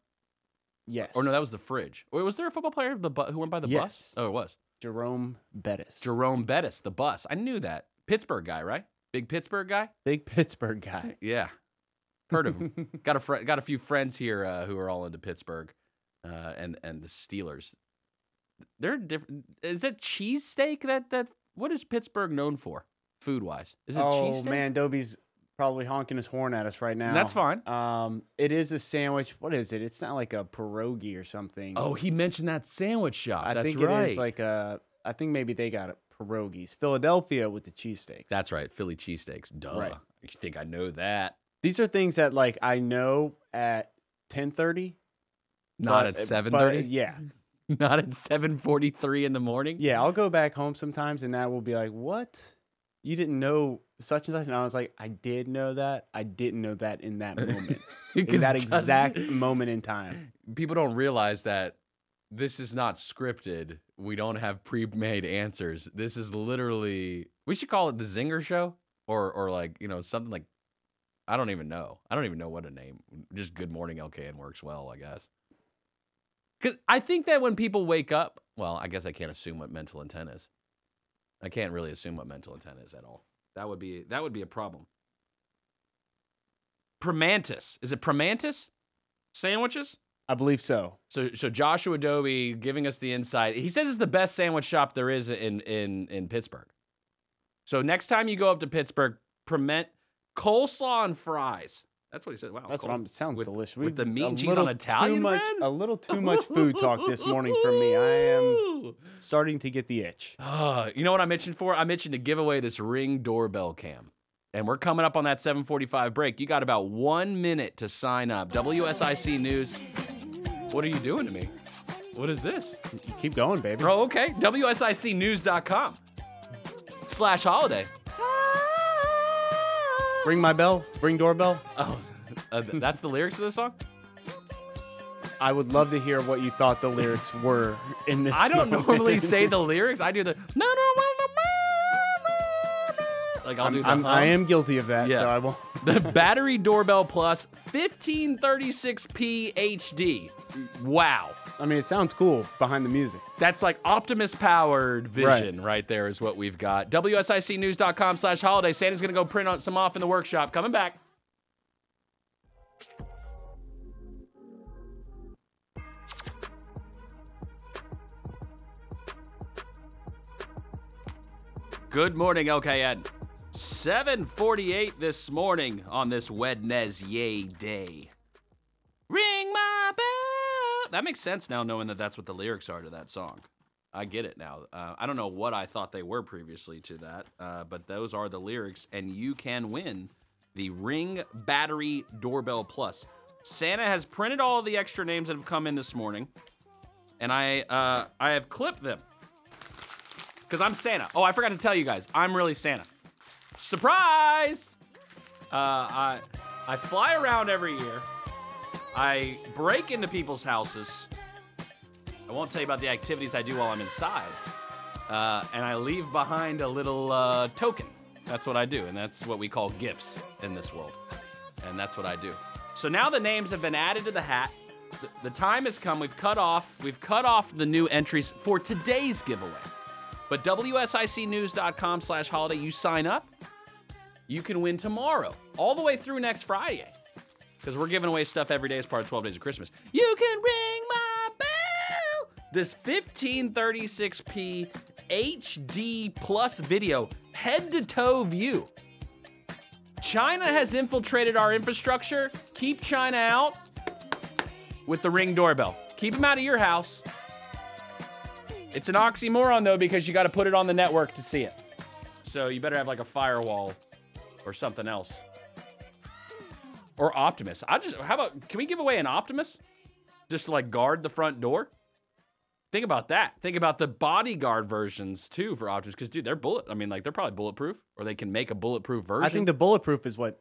F: Yes.
C: Or no, that was the fridge. Wait, was there a football player of the bu- who went by the bus?
F: Yes.
C: Oh, it was.
F: Jerome Bettis.
C: Jerome Bettis, the bus. I knew that. Pittsburgh guy, right? Big Pittsburgh guy?
F: Big Pittsburgh guy.
C: Yeah. Heard of him. got a fr- got a few friends here uh, who are all into Pittsburgh, uh, and and the Steelers. They're different. Is that cheesesteak? That that what is Pittsburgh known for, food wise? Is it
F: oh
C: cheesesteak?
F: man, Dobie's probably honking his horn at us right now.
C: That's fine.
F: Um, it is a sandwich. What is it? It's not like a pierogi or something.
C: Oh, he mentioned that sandwich shop.
F: I
C: That's
F: think
C: right.
F: it is like a. I think maybe they got pierogies. Philadelphia with the cheesesteaks.
C: That's right. Philly cheesesteaks. Duh.
F: Right.
C: You think I know that?
F: These are things that like I know at ten thirty.
C: Not at seven thirty.
F: Yeah,
C: Not at seven forty three in the morning.
F: yeah. I'll go back home sometimes, and that will be like, "What? You didn't know such and such?" And I was like, "I did know that. I didn't know that in that moment, in that exact moment in time."
C: people don't realize that this is not scripted. We don't have pre-made answers. This is literally we should call it the Zinger show or or like, you know, something like I don't even know. I don't even know what a name. Just Good Morning LKN works well, I guess. Cuz I think that when people wake up, well, I guess I can't assume what mental intent is. I can't really assume what mental intent is at all. That would be that would be a problem. Primanti's. Is it Primanti's? Sandwiches?
F: I believe so.
C: So so Joshua Dobie giving us the insight. He says it's the best sandwich shop there is in in in Pittsburgh. So next time you go up to Pittsburgh, prement coleslaw and fries. That's what he said. Wow,
F: That's
C: cole-
F: what I'm. Sounds
C: with-
F: delicious.
C: with the
F: We've-
C: meat
F: a
C: and cheese
F: little
C: on Italian
F: too much,
C: bread?
F: A little too much food talk this morning from me. I am starting to get the itch.
C: Ah, you know what I'm itching for? I'm itching to give away this ring doorbell cam. And we're coming up on that 745 break. You got about one minute to sign up. WSIC News. What are you doing to me? What is this?
F: Keep going, baby.
C: Oh, okay. WSICnews.com slash holiday.
F: Ring my bell. Ring doorbell.
C: Oh, uh, that's the lyrics of the song?
F: I would love to hear what you thought the lyrics were in this.
C: I don't
F: moment.
C: normally say the lyrics. I do the no, no, no. Like I'll
F: I'm,
C: do the
F: I'm, I am guilty of that,
C: Yeah.
F: so I won't.
C: the battery doorbell plus 1536p HD. Wow.
F: I mean, it sounds cool behind the music.
C: That's like Optimus powered vision right. there is what we've got. WSICnews.com slash holiday. Santa's going to go print out some off in the workshop. Coming back. Good morning, LKN. 748 this morning on this Wednesday day. Ring my bell. That makes sense now, knowing that that's what the lyrics are to that song. I get it now. Uh, I don't know what I thought they were previously to that, uh, but those are the lyrics, and you can win the Ring Battery Doorbell Plus. Santa has printed all the extra names that have come in this morning, and I uh, I have clipped them because I'm Santa. Oh, I forgot to tell you guys, I'm really Santa. Surprise! Uh, I I fly around every year. I break into people's houses. I won't tell you about the activities I do while I'm inside. Uh, and I leave behind a little uh, token. That's what I do, and that's what we call gifts in this world. And that's what I do. So now the names have been added to the hat. The, the time has come. We've cut off. We've cut off the new entries for today's giveaway. But WSICnews.com slash holiday, you sign up, you can win tomorrow, all the way through next Friday. Because we're giving away stuff every day as part of 12 Days of Christmas. You can ring my bell! This 1536p HD plus video, head to toe view. China has infiltrated our infrastructure. Keep China out with the ring doorbell. Keep them out of your house. It's an oxymoron though because you got to put it on the network to see it. So you better have like a firewall or something else. Or Optimus. I just how about can we give away an Optimus? Just to like guard the front door? Think about that. Think about the bodyguard versions too for Optimus cuz dude, they're bullet I mean like they're probably bulletproof or they can make a bulletproof version.
F: I think the bulletproof is what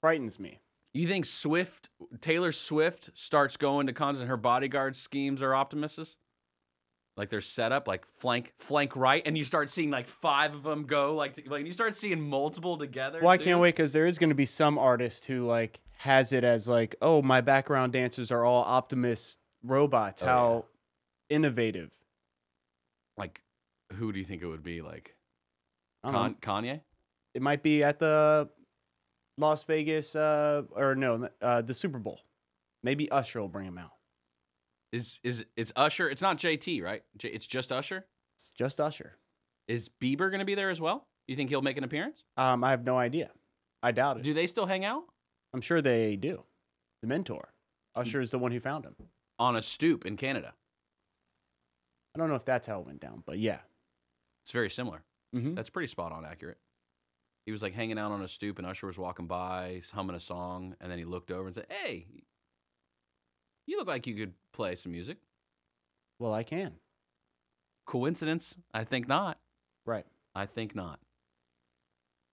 F: frightens me.
C: You think Swift, Taylor Swift, starts going to cons and her bodyguard schemes are Optimuses? Like they're set up like flank, flank right, and you start seeing like five of them go like, like you start seeing multiple together.
F: Well, I can't wait because there is going to be some artist who like has it as like, oh, my background dancers are all Optimus robots.
C: Oh,
F: How innovative!
C: Like, who do you think it would be? Like. Con- Kanye?
F: It might be at the Las Vegas, uh, or no, uh, the Super Bowl. Maybe Usher will bring him out.
C: Is is it's Usher? It's not JT, right? J- it's just Usher.
F: It's just Usher.
C: Is Bieber going to be there as well? You think he'll make an appearance?
F: Um, I have no idea. I doubt it.
C: Do they still hang out
F: I'm sure they do. The mentor, Usher is the one who found him.
C: on a stoop in Canada?
F: I don't know if that's how it went down, but yeah.
C: It's very similar.
F: Mm-hmm.
C: That's pretty spot on accurate. He was like hanging out on a stoop, and Usher was walking by, humming a song, and then he looked over and said, "Hey, you look like you could play some music."
F: Well, I can.
C: Coincidence? I think not.
F: Right.
C: I think not.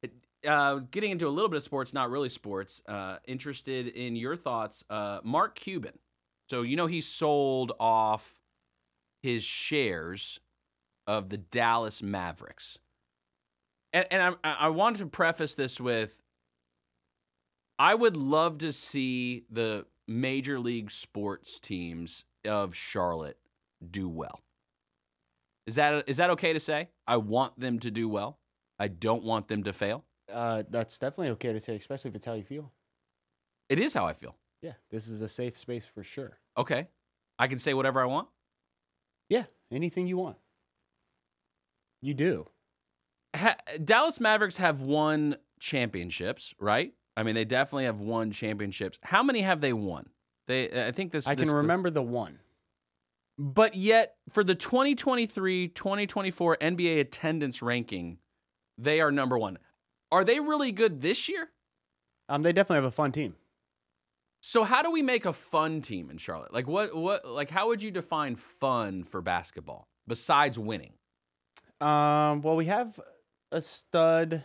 C: It, uh, getting into a little bit of sports, not really sports. Uh, interested in your thoughts, uh, Mark Cuban. So you know he sold off his shares of the Dallas Mavericks, and, and I, I wanted to preface this with, I would love to see the major league sports teams of Charlotte do well. Is that is that okay to say? I want them to do well. I don't want them to fail.
F: Uh, that's definitely okay to say, especially if it's how you feel.
C: It is how I feel.
F: Yeah, this is a safe space for sure.
C: Okay. I can say whatever I want.
F: Yeah, anything you want. You do.
C: Ha- Dallas Mavericks have won championships, right? I mean, they definitely have won championships. How many have they won? They I think this
F: I can
C: this-
F: remember the one.
C: But yet for the 2023-2024 NBA attendance ranking, they are number 1. Are they really good this year?
F: Um, they definitely have a fun team.
C: So how do we make a fun team in Charlotte? Like what what like how would you define fun for basketball besides winning?
F: Um, well, we have a stud.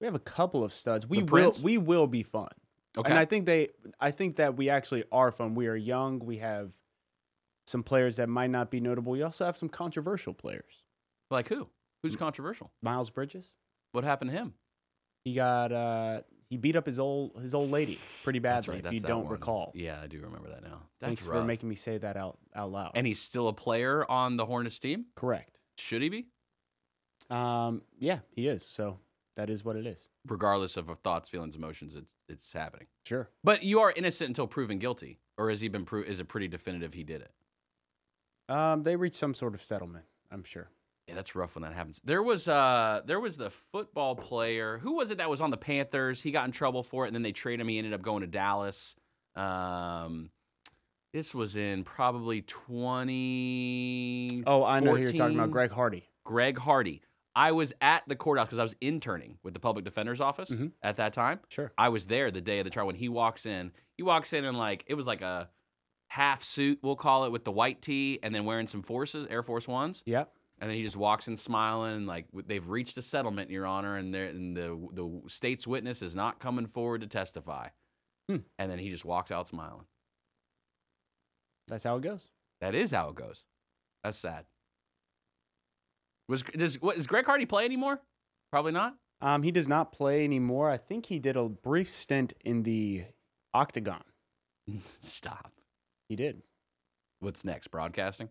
F: We have a couple of studs. We will. We will be fun.
C: Okay.
F: And I think they. I think that we actually are fun. We are young. We have some players that might not be notable. We also have some controversial players.
C: like who? Who's controversial?
F: Miles Bridges.
C: What happened to him?
F: He got. uh He beat up his old his old lady pretty badly.
C: right,
F: if you don't
C: one.
F: recall.
C: Yeah, I do remember that now. That's
F: Thanks
C: rough.
F: for making me say that out out loud.
C: and he's still a player on the Hornets team?
F: correct.
C: Should he be?
F: Um, yeah, he is. So that is what it is.
C: Regardless of thoughts, feelings, emotions, it's it's happening.
F: Sure.
C: But you are innocent until proven guilty, or has he been pro- is it pretty definitive he did it?
F: Um, they reached some sort of settlement. I'm sure.
C: Yeah, that's rough when that happens. There was uh there was the football player. Who was it that was on the Panthers? He got in trouble for it and then they traded him. He ended up going to Dallas. Um this was in probably 20
F: Oh, I know who you're talking about. Greg Hardy.
C: Greg Hardy. I was at the courthouse because I was interning with the public defender's office
F: Mhm.
C: at that time.
F: Sure.
C: I was there the day of the trial when he walks in. He walks in and like it was like a half suit, we'll call it, with the white tee, and then wearing some forces, Air Force Ones.
F: Yep.
C: And then he just walks in smiling, and like they've reached a settlement, Your Honor, and, and the the state's witness is not coming forward to testify.
F: Hmm.
C: And then he just walks out smiling.
F: That's how it goes.
C: That is how it goes. That's sad. Was does what, does Greg Hardy play anymore? Probably not.
F: Um, he does not play anymore. I think he did a brief stint in the octagon.
C: Stop.
F: He did.
C: What's next? Broadcasting?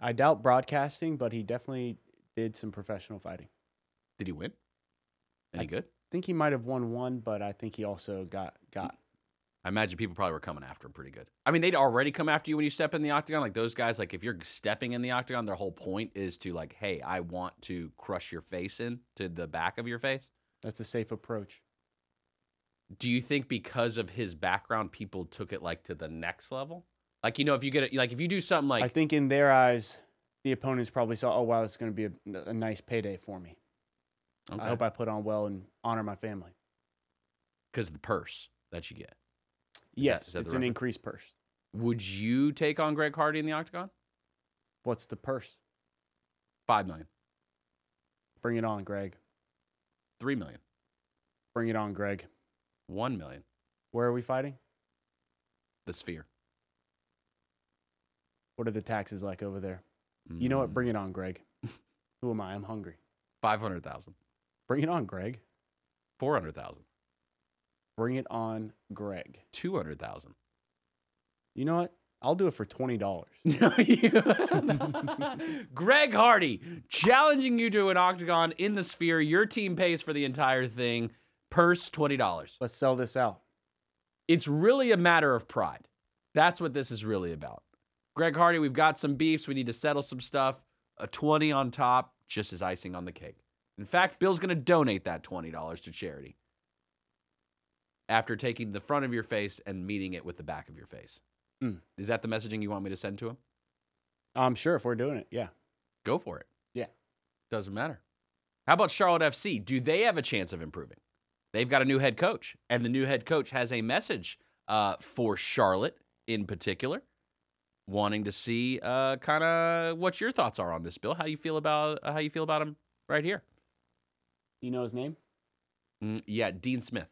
F: I doubt broadcasting, but he definitely did some professional fighting.
C: Did he win? Any
F: I-
C: good?
F: I think he might have won one, but I think he also got got.
C: I imagine people probably were coming after him pretty good. I mean, they'd already come after you when you step in the octagon. Like those guys, like if you're stepping in the octagon, their whole point is to like, hey, I want to crush your face in to the back of your face.
F: That's a safe approach.
C: Do you think because of his background, people took it like to the next level? Like you know, if you get it, like if you do something like
F: I think in their eyes, the opponents probably saw, oh wow, this is going to be a, a nice payday for me.
C: Okay.
F: I hope I put on well and honor my family.
C: Because of the purse that you get.
F: Yes, it's an increased purse.
C: Would you take on Greg Hardy in the octagon?
F: What's the purse?
C: Five million,
F: Bring it on, Greg.
C: three million,
F: Bring it on, Greg.
C: one million.
F: Where are we fighting?
C: The sphere.
F: What are the taxes like over there? You know what?
C: Mm,
F: Bring it on, Greg. Who am I? I'm hungry.
C: Five hundred thousand.
F: Bring it on, Greg.
C: Four hundred thousand.
F: Bring it on, Greg.
C: Two hundred thousand.
F: You know what? I'll do it for twenty dollars.
C: No, you- Greg Hardy challenging you to an octagon in the sphere. Your team pays for the entire thing. Purse twenty dollars.
F: Let's sell this out.
C: It's really a matter of pride. That's what this is really about. Greg Hardy, we've got some beefs. We need to settle some stuff. A twenty on top, just as icing on the cake. In fact, Bill's going to donate that twenty dollars to charity. After taking the front of your face and meeting it with the back of your face.
F: Mm.
C: Is that the messaging you want me to send to him?
F: I'm sure if we're doing it, yeah.
C: Go for it.
F: Yeah.
C: Doesn't matter. How about Charlotte FC? Do they have a chance of improving? They've got a new head coach, and the new head coach has a message uh, for Charlotte in particular, wanting to see uh, kind of what your thoughts are on this, Bill. How you feel about uh, how you feel about him right here?
F: You know his name?
C: Mm, yeah, Dean Smith.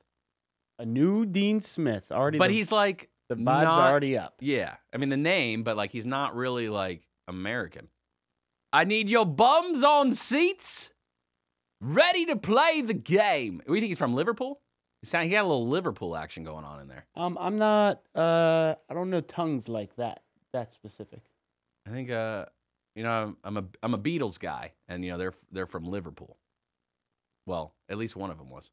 F: A new Dean Smith. Already,
C: But
F: the,
C: he's like
F: the vibes
C: not-
F: are already up.
C: Yeah, I mean the name, but like he's not really like American. I need your bums on seats, ready to play the game. We think he's from Liverpool. He got a little Liverpool action going on in there.
F: Um, I'm not. Uh, I don't know tongues like that. That specific.
C: I think uh, you know, I'm a I'm a Beatles guy, and you know they're they're from Liverpool. Well, at least one of them was.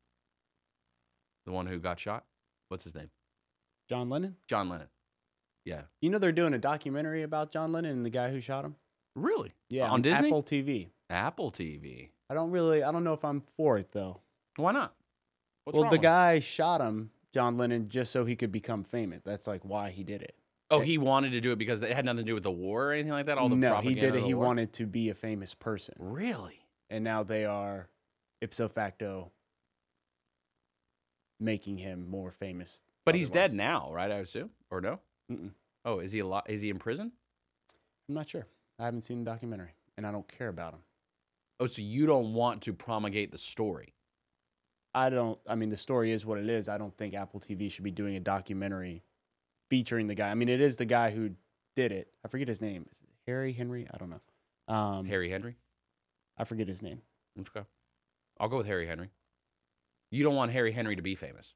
C: The one who got shot. What's his name?
F: John Lennon.
C: John Lennon. Yeah.
F: You know they're doing a documentary about John Lennon and the guy who shot him.
C: Really?
F: Yeah,
C: On Disney?
F: Apple TV.
C: Apple TV.
F: I don't really. I don't know if I'm for it though.
C: Why not? What's
F: well, the
C: it?
F: guy shot him, John Lennon, just so he could become famous. That's like why he did it.
C: Oh, he wanted to do it because it had nothing to do with the war or anything like that. All the
F: no, he did it. He
C: war?
F: wanted to be a famous person,
C: Really?
F: and now they are ipso facto making him more famous.
C: But he's dead now, right? I assume, or no?
F: Mm-mm.
C: Oh, is he a lot? Is he in prison?
F: I'm not sure. I haven't seen the documentary, and I don't care about him.
C: Oh, so you don't want to promulgate the story?
F: I don't. I mean, the story is what it is. I don't think Apple TV should be doing a documentary featuring the guy. I mean, it is the guy who did it. I forget his name. Is it Harry Henry? I don't know. Um,
C: Harry Henry.
F: I forget his name.
C: Okay, I'll go with Harry Henry. You don't want Harry Henry to be famous.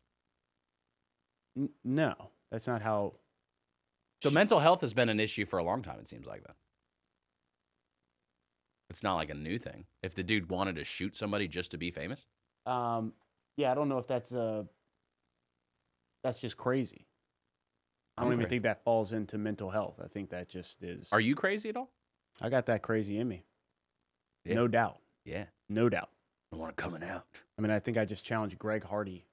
F: N- no, that's not how.
C: So mental health has been an issue for a long time. It seems like that. It's not like a new thing. If the dude wanted to shoot somebody just to be famous,
F: Um, yeah, I don't know if that's uh That's just crazy. I don't
C: I'm
F: even think that falls into mental health. I think that just is.
C: are you crazy at all?
F: I got that crazy in me.
C: Yeah.
F: No doubt.
C: Yeah,
F: No doubt.
C: I want it coming out
F: I mean, I think I just challenged Greg Hardy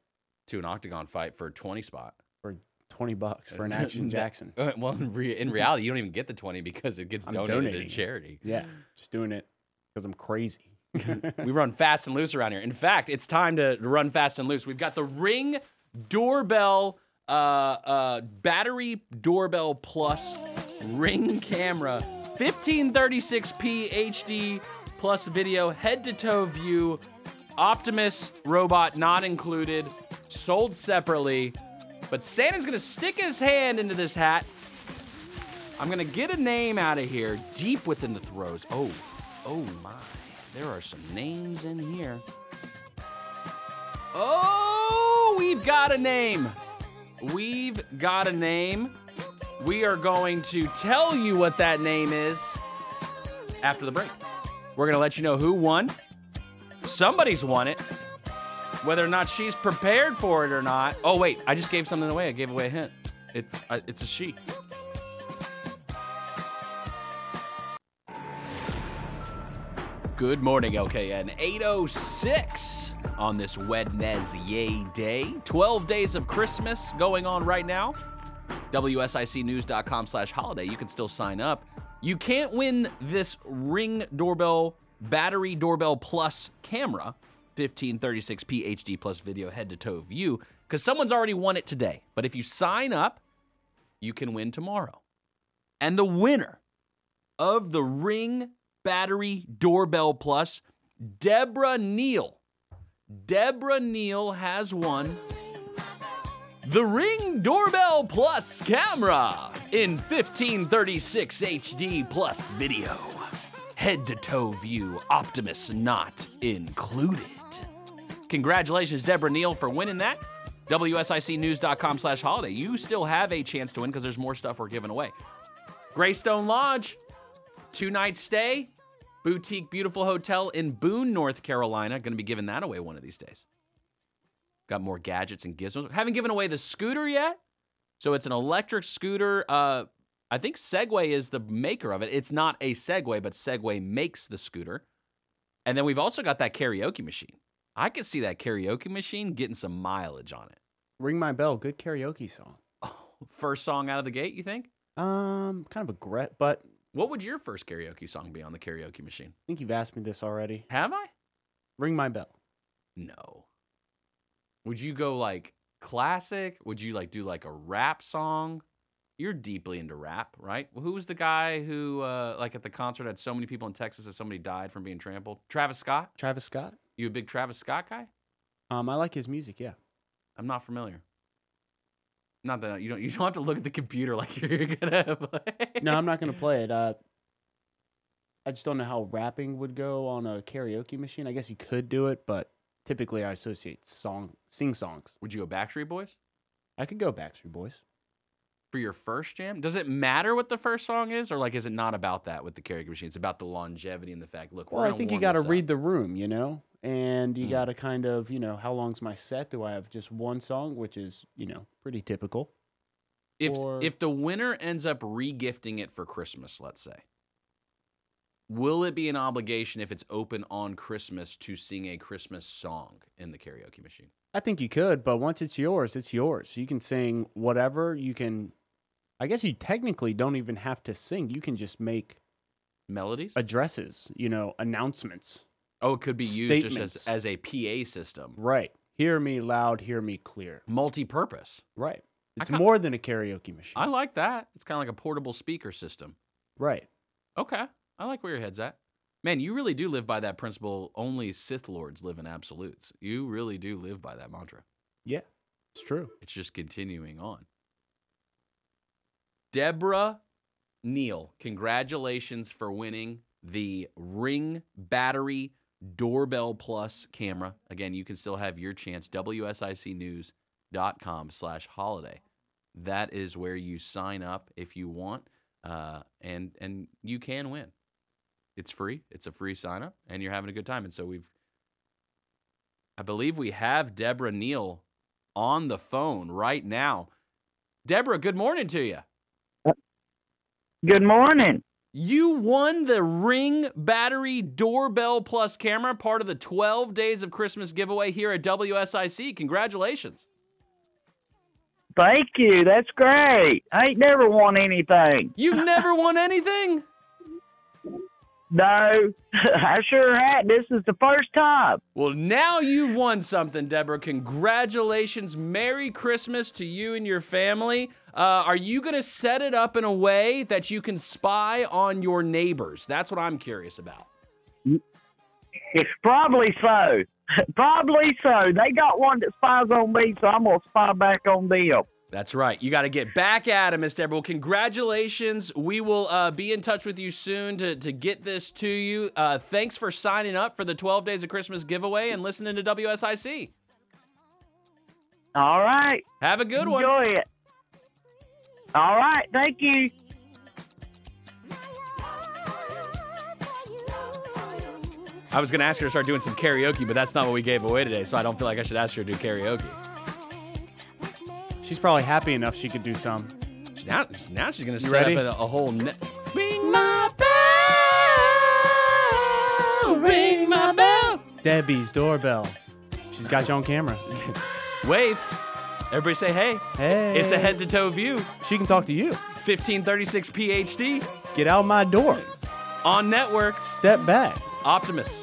C: to an octagon fight for a twenty spot.
F: for 20 bucks for an Action Jackson.
C: Uh, well, in, re- in reality, you don't even get the 20 because it gets
F: I'm
C: donated
F: donating
C: to charity.
F: Yeah, just doing it because I'm crazy.
C: we run fast and loose around here. In fact, it's time to run fast and loose. We've got the Ring doorbell, uh, uh, battery doorbell plus Ring camera, 1536p HD plus video, head to toe view, Optimus robot not included, sold separately. But Santa's gonna stick his hand into this hat. I'm gonna get a name out of here, deep within the throws. Oh, oh my. There are some names in here. Oh, we've got a name. We've got a name. We are going to tell you what that name is after the break. We're going to let you know who won. Somebody's won it. Whether or not she's prepared for it or not. Oh, wait, I just gave something away. I gave away a hint. It, uh, it's a she. Good morning, LKN. 806 on this Wednesday day. 12 days of Christmas going on right now. WSICnews.com slash holiday. You can still sign up. You can't win this Ring Doorbell Battery Doorbell Plus camera, 1536p HD plus video head to toe view, because someone's already won it today. But if you sign up, you can win tomorrow. And the winner of the Ring Battery Doorbell Plus, Deborah Neal. Deborah Neal has won the Ring Doorbell Plus camera in 1536 HD plus video. Head to toe view, Optimus not included. Congratulations, Deborah Neal, for winning that. WSICnews.com slash holiday. You still have a chance to win because there's more stuff we're giving away. Greystone Lodge, two night stay, boutique, beautiful hotel in Boone, North Carolina. Going to be giving that away one of these days. Got more gadgets and gizmos. Haven't given away the scooter yet. So it's an electric scooter. Uh, I think Segway is the maker of it. It's not a Segway, but Segway makes the scooter. And then we've also got that karaoke machine. I could see that karaoke machine getting some mileage on it.
F: Ring My Bell, good karaoke song.
C: Oh, first song out of the gate, you think?
F: Um, kind of a gret, but
C: What would your first karaoke song be on the karaoke machine?
F: I think you've asked me this already.
C: Have I?
F: Ring My Bell.
C: No. Would you go like classic? Would you like do like a rap song? You're deeply into rap, right? Who was the guy who, uh, like at the concert, had so many people in Texas that somebody died from being trampled? Travis Scott.
F: Travis Scott.
C: You a big Travis Scott guy?
F: Um, I like his music. Yeah.
C: I'm not familiar. Not that you don't. You don't have to look at the computer like you're gonna. Play.
F: No, I'm not gonna play it. Uh, I just don't know how rapping would go on a karaoke machine. I guess you could do it, but typically I associate song, sing songs.
C: Would you go Backstreet Boys
F: I could go Backstreet Boys.
C: for your first jam? Does it matter what the first song is, or like is it not about that with the karaoke machine? It's about the longevity and the fact. Look, we're
F: Well, I think you got to read the room, you know, and you
C: Mm.
F: got to kind of, you know, how long's my set? Do I have just one song, which is, you know, pretty typical?
C: if
F: or-
C: if the winner ends up regifting it for Christmas, let's say, will it be an obligation if it's open on Christmas to sing a Christmas song in the karaoke machine?
F: I think you could, but once it's yours, it's yours. You can sing whatever. You can, I guess you technically don't even have to sing. You can just make
C: Melodies?
F: addresses, you know, announcements.
C: oh, it could be used just as, as a PA system,
F: Right. Hear me loud, hear me clear.
C: multi-purpose.
F: Right. It's
C: ca-
F: more than a karaoke machine.
C: I like that. It's kind of like a portable speaker system.
F: right.
C: Okay, I like where your head's at. Man, you really do live by that principle. Only Sith lords live in absolutes. You really do live by that mantra.
F: Yeah. It's true.
C: It's just continuing on. Deborah Neal, congratulations for winning the Ring Battery Doorbell Plus camera. Again, you can still have your chance. WSICnews.com slash holiday. That is where you sign up if you want, uh, and and you can win. It's free. It's a free sign up, and you're having a good time. And so we've, I believe we have Deborah Neal on the phone right now. Deborah, good morning to you.
I: Good morning.
C: You won the Ring Battery Doorbell Plus camera, part of the 12 Days of Christmas giveaway here at WSIC. Congratulations.
I: Thank you. That's great. I ain't never won anything.
C: You've never won anything?
I: No, I sure had. This is the first time.
C: Well, now you've won something, Deborah. Congratulations. Merry Christmas to you and your family. Uh, are you going to set it up in a way that you can spy on your neighbors? That's what I'm curious about.
I: It's probably so. probably so. They got one that spies on me, so I'm gonna spy back on them.
C: That's right. You got to get back at him, Mr. Deborah. Well, congratulations. We will uh, be in touch with you soon to, to get this to you. Uh, thanks for signing up for the 12 Days of Christmas giveaway and listening to WSIC.
I: All right.
C: Have a good one.
I: Enjoy it. All right. Thank you.
C: I was going to ask her to start doing some karaoke, but that's not what we gave away today, so I don't feel like I should ask her to do karaoke.
F: She's probably happy enough she could do some.
C: Now, now she's going to
F: You
C: set
F: ready?
C: up a, a whole net.
F: Ring my bell. Ring my bell. Debbie's doorbell. She's got you on camera.
C: Wave. Everybody say hey.
F: Hey.
C: It's a head to toe view.
F: She can talk to you.
C: 1536 PhD
F: Get out my door.
C: on network.
F: Step back.
C: Optimus,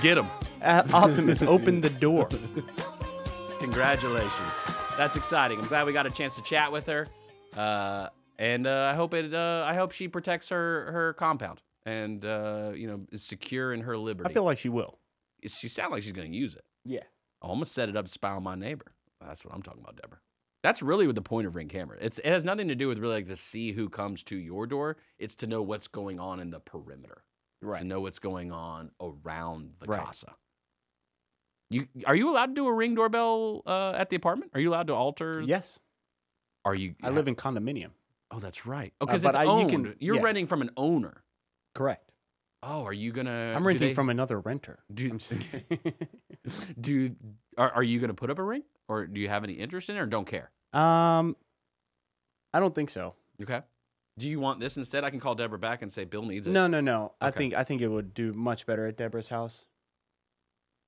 C: get him.
F: Optimus, open the door.
C: Congratulations. That's exciting. I'm glad we got a chance to chat with her. Uh, and uh, I hope it. Uh, I hope she protects her her compound and uh, you know is secure in her liberty.
F: I feel like she will.
C: she sounds like she's going to use it.
F: Yeah.
C: I almost set it up to spy on my neighbor. That's what I'm talking about, Deborah. That's really what the point of ring camera. It's it has nothing to do with really like to see who comes to your door. It's to know what's going on in the perimeter.
F: Right.
C: To know what's going on around the
F: Right.
C: casa. You are you allowed to do a ring doorbell uh, at the apartment? Are you allowed to alter?
F: Yes.
C: Are you?
F: I live in condominium.
C: Oh, that's right. Oh,
F: Uh,
C: because
F: but
C: it's
F: I- you
C: owned.
F: can-
C: You're
F: yeah.
C: renting from an owner.
F: Correct.
C: Oh, are you gonna?
F: I'm renting
C: they-
F: from another renter.
C: Do,
F: I'm just kidding.
C: do are, are you gonna put up a ring, or do you have any interest in it, or don't care?
F: um, I don't think so.
C: Okay. Do you want this instead? I can call Deborah back and say Bill needs it.
F: No, no, no. I think I think it would do much better at Deborah's house.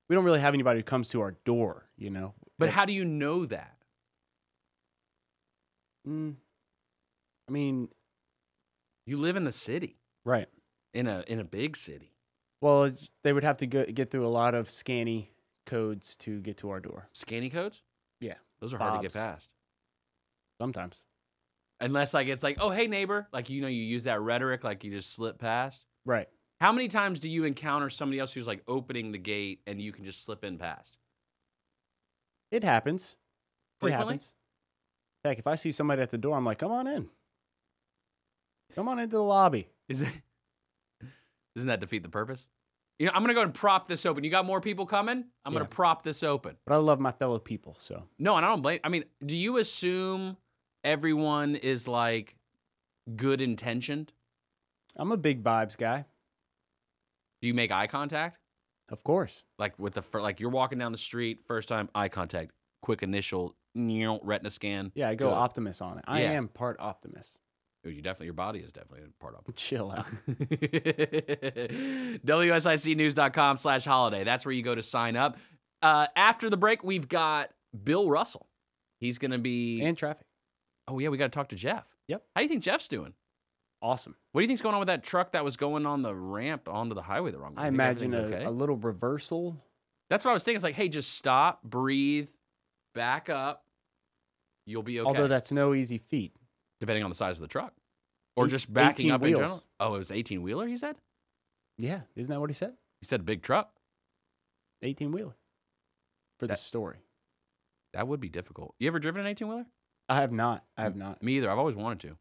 F: We don't really have anybody who comes to our door, you know.
C: But how do you know that?
F: Mm, I mean,
C: You live in the city,
F: right.
C: in a in a big city.
F: Well, they would have to go, get through a lot of scanny codes to get to our door.
C: Scanny codes?
F: Yeah,
C: Those are hard to get past.
F: sometimes.
C: Unless like it's like, oh hey neighbor, like you know you use that rhetoric, like you just slip past.
F: Right.
C: How many times do you encounter somebody else who's like opening the gate and you can just slip in past?
F: It happens. It happens. Heck, if I see somebody at the door, I'm like, come on in. Come on into the lobby.
C: Is it? Doesn't that defeat the purpose? You know, I'm gonna go and prop this open. You got more people coming? I'm gonna prop this open.
F: But I love my fellow people, so
C: No, and I don't blame. I mean, do you assume everyone is like good intentioned?
F: I'm a big vibes guy.
C: Do you make eye contact?
F: Of course.
C: Like with the fir- like you're walking down the street, first time eye contact, quick initial retina scan.
F: Yeah, I go
C: Good.
F: Optimus on it. I
C: Yeah.
F: am part Optimus.
C: Oh, you definitely your body is definitely part of it.
F: Chill out.
C: WSICnews.com slash holiday. That's where you go to sign up. Uh, after the break, we've got Bill Russell. He's going to be.
F: and traffic.
C: oh, yeah, we got to talk to Jeff.
F: Yep.
C: How do you think Jeff's doing?
F: Awesome.
C: What do you think's going on with that truck that was going on the ramp onto the highway the wrong way?
F: I
C: think
F: imagine a,
C: okay?
F: a little reversal.
C: That's what I was thinking. It's like, hey, just stop, breathe, back up. You'll be okay.
F: Although that's no easy feat.
C: depending on the size of the truck, or
F: Eight-
C: just backing
F: 18
C: up in general. Oh, it was 18 wheeler. He said.
F: Yeah, isn't that what he said?
C: He said a big truck.
F: 18 wheeler for the story.
C: That would be difficult. You ever driven an 18 wheeler?
F: I have not. I have not.
C: Me either. I've always wanted to.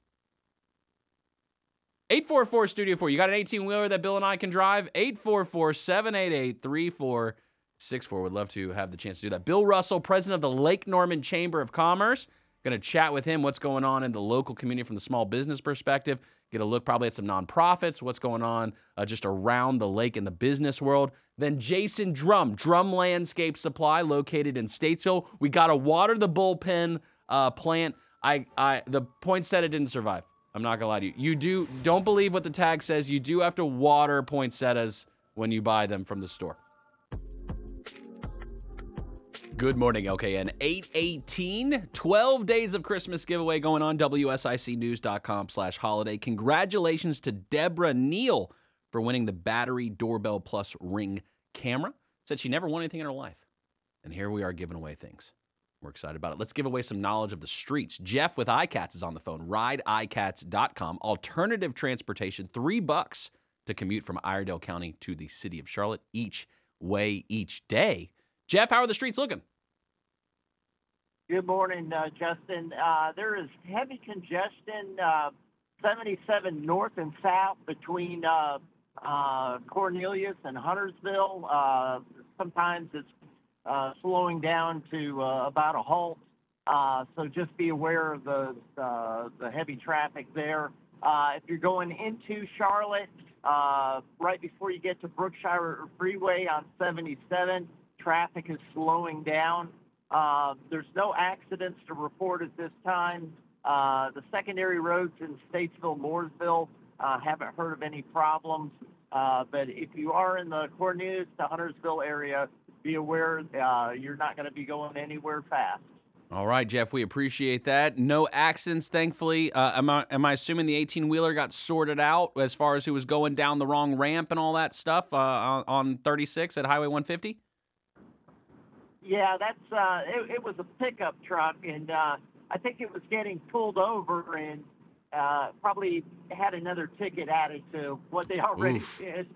C: 844 Studio 4. You got an 18 wheeler that Bill and I can drive? 844 788 3464. Would love to have the chance to do that. Bill Russell, president of the Lake Norman Chamber of Commerce. Going to chat with him what's going on in the local community from the small business perspective. Get a look probably at some nonprofits, what's going on uh, just around the lake in the business world. Then Jason Drum, Drum Landscape Supply, located in Statesville. We got to water the bullpen uh, plant. I, I, the poinsettia didn't survive. I'm not gonna lie to you. You do don't believe what the tag says. You do have to water poinsettias when you buy them from the store. Good morning, LKN. 818, 12 days of Christmas giveaway going on. WSICnews.com slash holiday. Congratulations to Deborah Neal for winning the Battery Doorbell Plus Ring camera. Said she never won anything in her life. And here we are giving away things. We're excited about it. Let's give away some knowledge of the streets. Jeff with iCats is on the phone. RideICats.com. Alternative transportation, three bucks to commute from Iredell County to the city of Charlotte each way, each day. Jeff, how are the streets looking?
G: Good morning, uh, Justin. Uh, there is heavy congestion, uh, 77 north and south between uh, uh, Cornelius and Huntersville. Uh, sometimes it's uh, slowing down to uh, about a halt. Uh, so just be aware of the the heavy traffic there. Uh, if you're going into Charlotte, uh, right before you get to Brookshire Freeway on 77, traffic is slowing down. Uh, there's no accidents to report at this time. The secondary roads in Statesville, Mooresville, haven't heard of any problems. But if you are in the Cornelius to Huntersville area, be aware uh, you're not going to be going anywhere fast.
C: All right, Jeff, we appreciate that. No accidents, thankfully. Uh, am I am I assuming the 18 wheeler got sorted out as far as who was going down the wrong ramp and all that stuff uh, on, on 36 at Highway 150?
G: Yeah, that's uh, it, it was a pickup truck, and uh, I think it was getting pulled over and uh, probably had another ticket added to what they already
C: Oof.
G: did.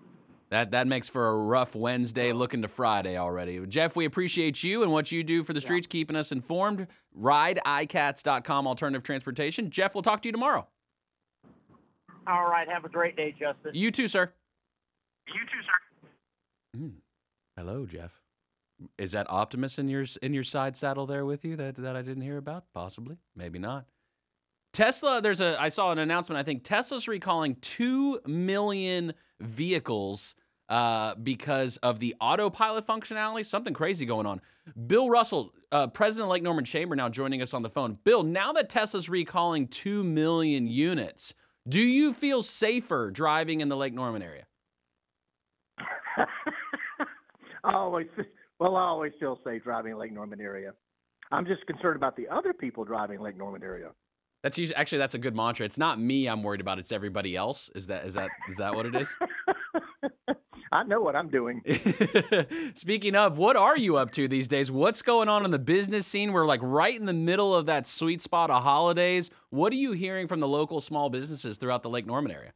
C: That that makes for a rough Wednesday looking to Friday already. Jeff, we appreciate you and what you do for the streets, keeping us informed. RideICats.com alternative transportation. Jeff, we'll talk to you tomorrow.
G: All right, have a great day, Justin.
C: You too, sir.
G: You too, sir.
C: Mm. Hello, Jeff. Is that Optimus in your in your side saddle there with you that that I didn't hear about? Possibly, maybe not. Tesla, there's a I saw an announcement. I think Tesla's recalling two million vehicles uh, because of the autopilot functionality. Something crazy going on. Bill Russell, uh, president Lake Norman Chamber, now joining us on the phone. Bill, now that Tesla's recalling two million units, do you feel safer driving in the Lake Norman area?
J: I always, well, I always feel safe driving in Lake Norman area. I'm just concerned about the other people driving Lake Norman area.
C: That's usually, actually that's a good mantra. It's not me I'm worried about. It's everybody else. Is that is that is that what it is?
J: I know what I'm doing.
C: Speaking of, what are you up to these days? What's going on in the business scene? We're like right in the middle of that sweet spot of holidays. What are you hearing from the local small businesses throughout the Lake Norman area?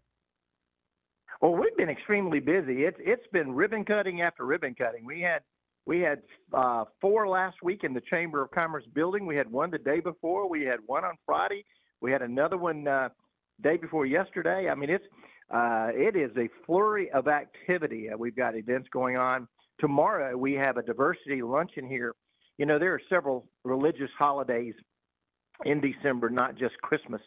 J: Well, we've been extremely busy. It's it's been ribbon cutting after ribbon cutting. We had we had uh, four last week in the Chamber of Commerce building. We had one the day before. We had one on Friday. We had another one uh, day before yesterday. I mean, it's uh, it is a flurry of activity. Uh, we've got events going on. Tomorrow we have a diversity luncheon here. You know, there are several religious holidays in December, not just Christmas.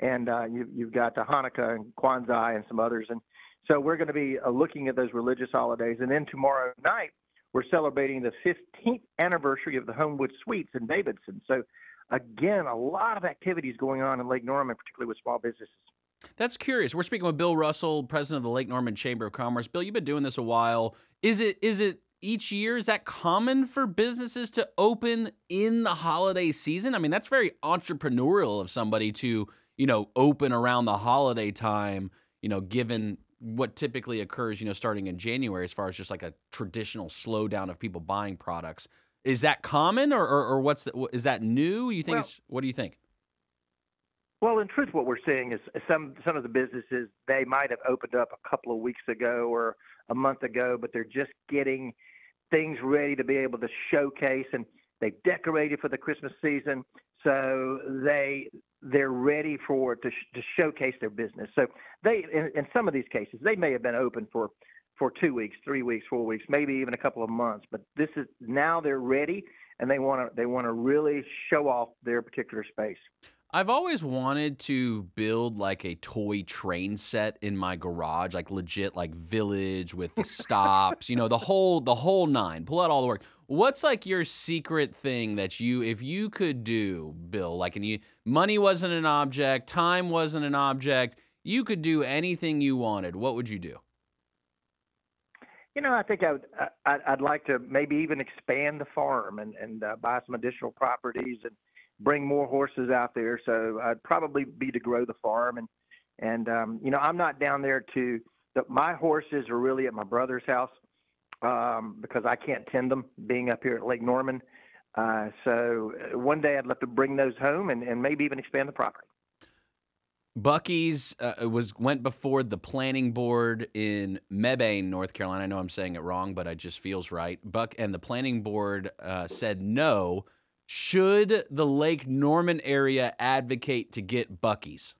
J: And uh, you, you've got the Hanukkah and Kwanzaa and some others. And so we're going to be uh, looking at those religious holidays. And then tomorrow night, we're celebrating the 15th anniversary of the Homewood Suites in Davidson. So, again, a lot of activities going on in Lake Norman, particularly with small businesses.
C: That's curious. We're speaking with Bill Russell, president of the Lake Norman Chamber of Commerce. Bill, you've been doing this a while. Is it is it each year is that common for businesses to open in the holiday season? I mean, that's very entrepreneurial of somebody to, you know, open around the holiday time, you know, given what typically occurs, you know, starting in January as far as just like a traditional slowdown of people buying products. Is that common or or, or what's the, is that new? You think
J: Well-
C: it's what do you think?
J: Well, in truth, what we're seeing is some some of the businesses they might have opened up a couple of weeks ago or a month ago, but they're just getting things ready to be able to showcase, and they've decorated for the Christmas season, so they they're ready for to sh- to showcase their business. So they, in, in some of these cases, they may have been open for for two weeks, three weeks, four weeks, maybe even a couple of months, but this is now they're ready, and they want to they want to really show off their particular space.
C: I've always wanted to build like a toy train set in my garage, like legit like village with the stops, you know, the whole the whole nine. Pull out all the work. What's like your secret thing that you if you could do, Bill, like and you money wasn't an object, time wasn't an object, you could do anything you wanted. What would you do?
J: You know, I think I would, I- I'd, like to maybe even expand the farm and, and uh, buy some additional properties and bring more horses out there. So I'd probably be to grow the farm and, and, um, you know, I'm not down there to, the, my horses are really at my brother's house, um, because I can't tend them being up here at Lake Norman. Uh, so uh, one day I'd love to bring those home and, and maybe even expand the property.
C: Buc-ee's uh, was went before the planning board in Mebane, North Carolina. I know I'm saying it wrong, but it just feels right. Buck and the planning board uh, said no. Should the Lake Norman area advocate to get Buc-ee's?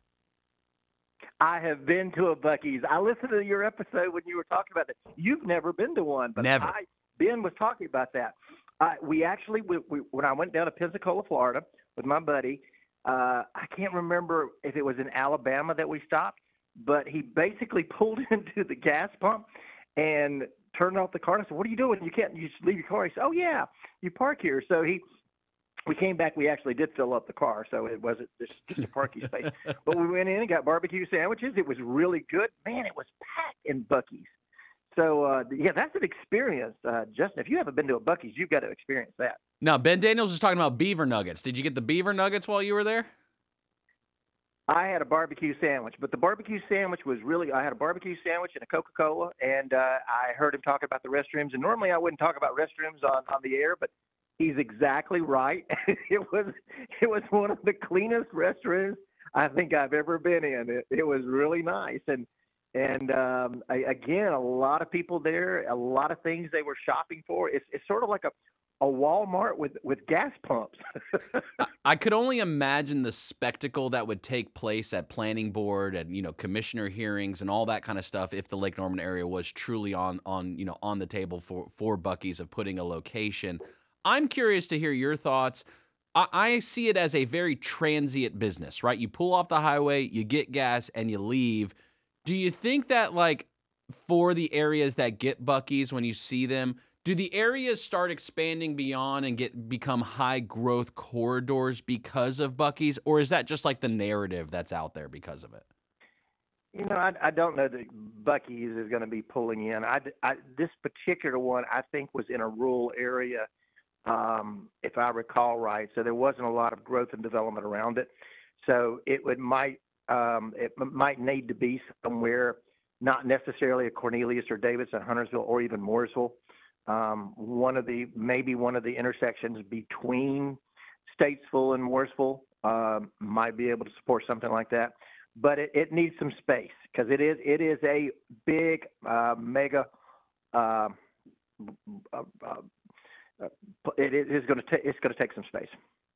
J: I have been to a Buc-ee's. I listened to your episode when you were talking about that. You've never been to one, but
C: Never.
J: I, Ben was talking about that. Uh, we actually, we, we, when I went down to Pensacola, Florida, with my buddy, uh, I can't remember if it was in Alabama that we stopped, but he basically pulled into the gas pump and turned off the car. And I said, "What are you doing? You can't. You just leave your car." He said, "Oh yeah, you park here." So he we came back. We actually did fill up the car, so it wasn't just, just a parking space. But we went in and got barbecue sandwiches. It was really good. Man, it was packed in Buc-ee's. So uh, yeah, that's an experience, uh, Justin. If you haven't been to a Buc-ee's, you've got to experience that.
C: Now, Ben Daniels was talking about beaver nuggets. Did you get the beaver nuggets while you were there?
J: I had a barbecue sandwich, but the barbecue sandwich was really. I had a barbecue sandwich and a Coca Cola, and uh, I heard him talk about the restrooms. And normally I wouldn't talk about restrooms on on the air, but he's exactly right. it was it was one of the cleanest restrooms I think I've ever been in. It, it was really nice, and and um, I, again, a lot of people there, a lot of things they were shopping for. It's it's sort of like a a Walmart with with gas pumps.
C: I could only imagine the spectacle that would take place at planning board and you know commissioner hearings and all that kind of stuff if the Lake Norman area was truly on on you know on the table for for Buc-ee's of putting a location. I'm curious to hear your thoughts. I, see it as a very transient business, right? You pull off the highway, you get gas, and you leave. Do you think that like for the areas that get Buc-ee's when you see them, do the areas start expanding beyond and get become high growth corridors because of Buc-ee's, or is that just like the narrative that's out there because of it?
J: You know, I, I don't know that Buc-ee's is going to be pulling in. I, I, this particular one, I think, was in a rural area, um, if I recall right. So there wasn't a lot of growth and development around it. So it would might um, it might need to be somewhere, not necessarily a Cornelius or Davidson, Huntersville, or even Mooresville. Um, one of the maybe one of the intersections between Statesville and Mooresville um, might be able to support something like that but it, it needs some space because it is it is a big uh, mega. Uh, uh, uh, it is going to take it's going to take some space.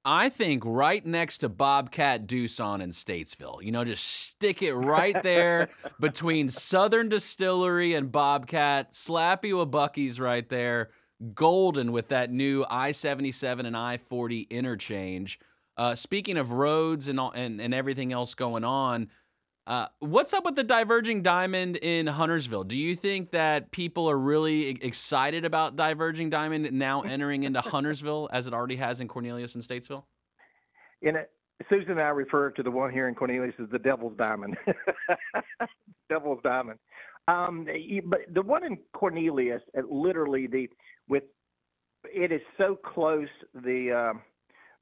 C: I think right next to Bobcat Doosan in Statesville. You know, just stick it right there between Southern Distillery and Bobcat. Slap you a Buc-ee's right there. Golden with that new I 77 and I 40 interchange. Uh, speaking of roads and, all, and and everything else going on, uh, what's up with the diverging diamond in Huntersville? Do you think that people are really excited about diverging diamond now entering into Huntersville as it already has in Cornelius and Statesville?
J: In it, Susan and I refer to the one here in Cornelius as the Devil's Diamond. Devil's Diamond. Um, but the one in Cornelius, uh, literally the with it is so close. The um,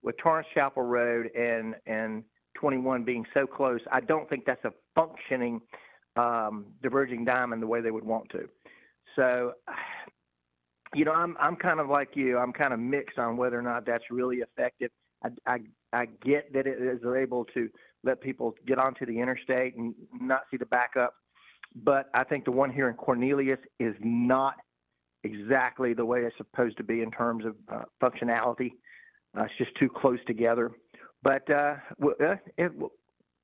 J: with Torrence Chapel Road and and 21 being so close, I don't think that's a functioning um, diverging diamond the way they would want to. So, you know, I'm I'm kind of like you. I'm kind of mixed on whether or not that's really effective. I I, I get that it is able to let people get onto the interstate and not see the backup, but I think the one here in Cornelius is not exactly the way it's supposed to be in terms of uh, functionality. Uh, it's just too close together. But uh, uh, it,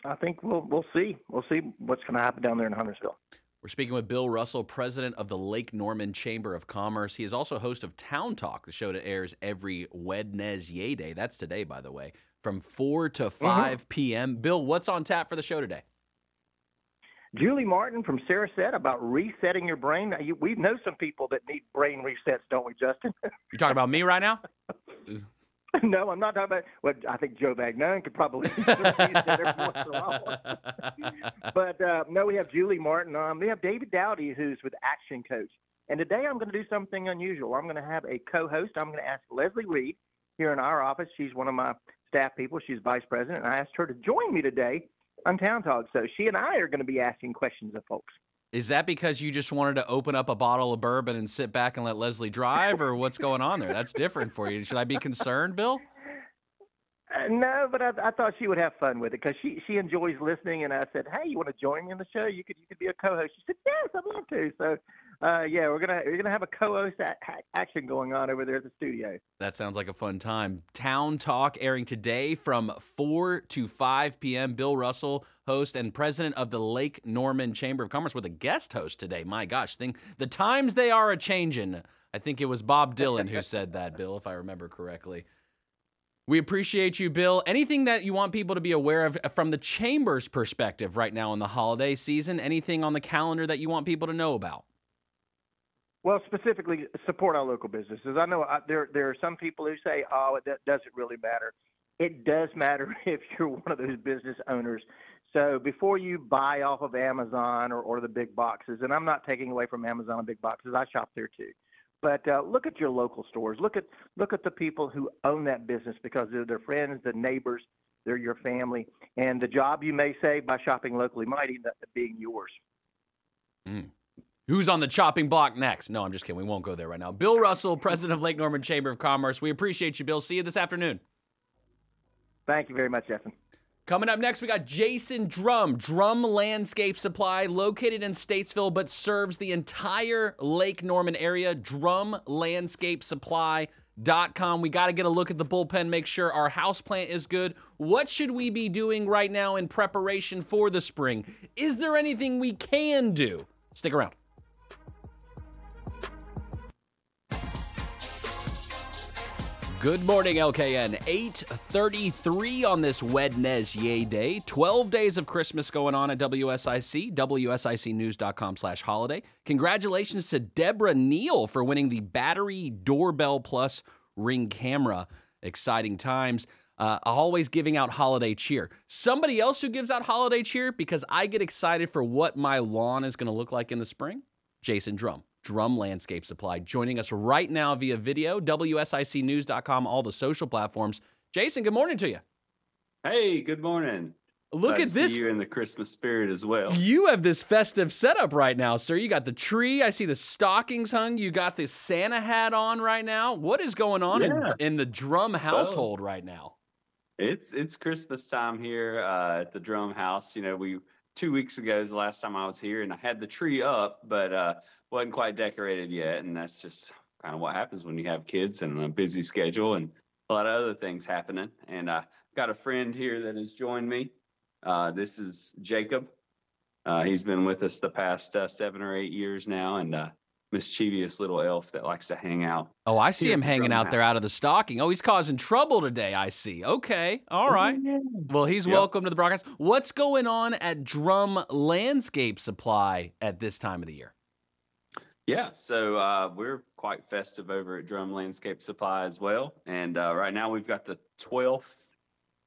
J: I think we'll we'll see. We'll see what's going to happen down there in Huntersville.
C: We're speaking with Bill Russell, president of the Lake Norman Chamber of Commerce. He is also host of Town Talk, the show that airs every Wednesday day. That's today, by the way, from 4 to 5 p.m. Bill, what's on tap for the show today?
J: Julie Martin from Sarasette about resetting your brain. Now, you, we know some people that need brain resets, don't we, Justin?
C: You're talking about me right now?
J: no, I'm not talking about. Well, I think Joe Magnon could probably use a reset every once in a while. But uh, no, we have Julie Martin on. We have David Dowdy, who's with Action Coach. And today I'm going to do something unusual. I'm going to have a co-host. I'm going to ask Leslie Reed here in our office. She's one of my staff people. She's vice president. And I asked her to join me today on Town Talk. So she and I are going to be asking questions of folks.
C: Is that because you just wanted to open up a bottle of bourbon and sit back and let Leslie drive, or what's going on there? That's different for you. Should I be concerned, Bill?
J: Uh, no, but I, I thought she would have fun with it because she she enjoys listening. And I said, "Hey, you want to join me in the show? You could you could be a co-host." She said, "Yes, I'd love to." So, uh, yeah, we're gonna we're gonna have a co-host a- action going on over there at the studio.
C: That sounds like a fun time. Town Talk airing today from 4 to 5 p.m. Bill Russell, host and president of the Lake Norman Chamber of Commerce, with a guest host today. My gosh, thing the times they are a changing. I think it was Bob Dylan who said that, Bill, if I remember correctly. We appreciate you, Bill. Anything that you want people to be aware of from the Chamber's perspective right now in the holiday season? Anything on the calendar that you want people to know about?
J: Well, specifically support our local businesses. I know I, there there are some people who say, "Oh, that doesn't really matter." It does matter if you're one of those business owners. So before you buy off of Amazon or, or the big boxes, and I'm not taking away from Amazon and big boxes, I shop there too. But uh, look at your local stores. Look at look at the people who own that business because they're their friends, the neighbors, they're your family, and the job you may save by shopping locally might end up being yours.
C: Who's on the chopping block next? No, I'm just kidding. We won't go there right now. Bill Russell, president of Lake Norman Chamber of Commerce. We appreciate you, Bill. See you this afternoon.
J: Thank you very much, Justin.
C: Coming up next, we got Jason Drum, Drum Landscape Supply, located in Statesville, but serves the entire Lake Norman area. DrumLandscapeSupply.com. We got to get a look at the bullpen, make sure our house plant is good. What should we be doing right now in preparation for the spring? Is there anything we can do? Stick around. Good morning, LKN. 833 on this Wednesday day. 12 days of Christmas going on at WSIC, WSICnews.com slash holiday. Congratulations to Deborah Neal for winning the Battery Doorbell Plus Ring Camera. Exciting times. Uh, always giving out holiday cheer. Somebody else who gives out holiday cheer because I get excited for what my lawn is going to look like in the spring? Jason Drum. Drum Landscape Supply, joining us right now via video, WSICnews.com, all the social platforms. Jason, good morning to you.
K: Hey, good morning.
C: Look
K: Glad
C: at this.
K: You're in the Christmas spirit as well.
C: You have this festive setup right now, sir. You got the tree. I see the stockings hung. You got this Santa hat on right now. What is going on
K: Yeah.
C: in, in the drum household right now?
K: It's it's Christmas time here uh, at the Drum House. You know, we two weeks ago is the last time I was here, and I had the tree up, but uh, wasn't quite decorated yet. And that's just kind of what happens when you have kids and a busy schedule and a lot of other things happening. And I got a friend here that has joined me. Uh, this is Jacob. Uh, he's been with us the past uh, seven or eight years now, and uh, mischievous little elf that likes to hang out.
C: Oh, I see him hanging out there out of the stocking. Oh, he's causing trouble today, I see. Okay. All right. Well, he's
K: Yep.
C: welcome to the broadcast. What's going on at Drum Landscape Supply at this time of the year?
K: Yeah, so uh, we're quite festive over at Drum Landscape Supply as well. And uh, right now we've got the 12th,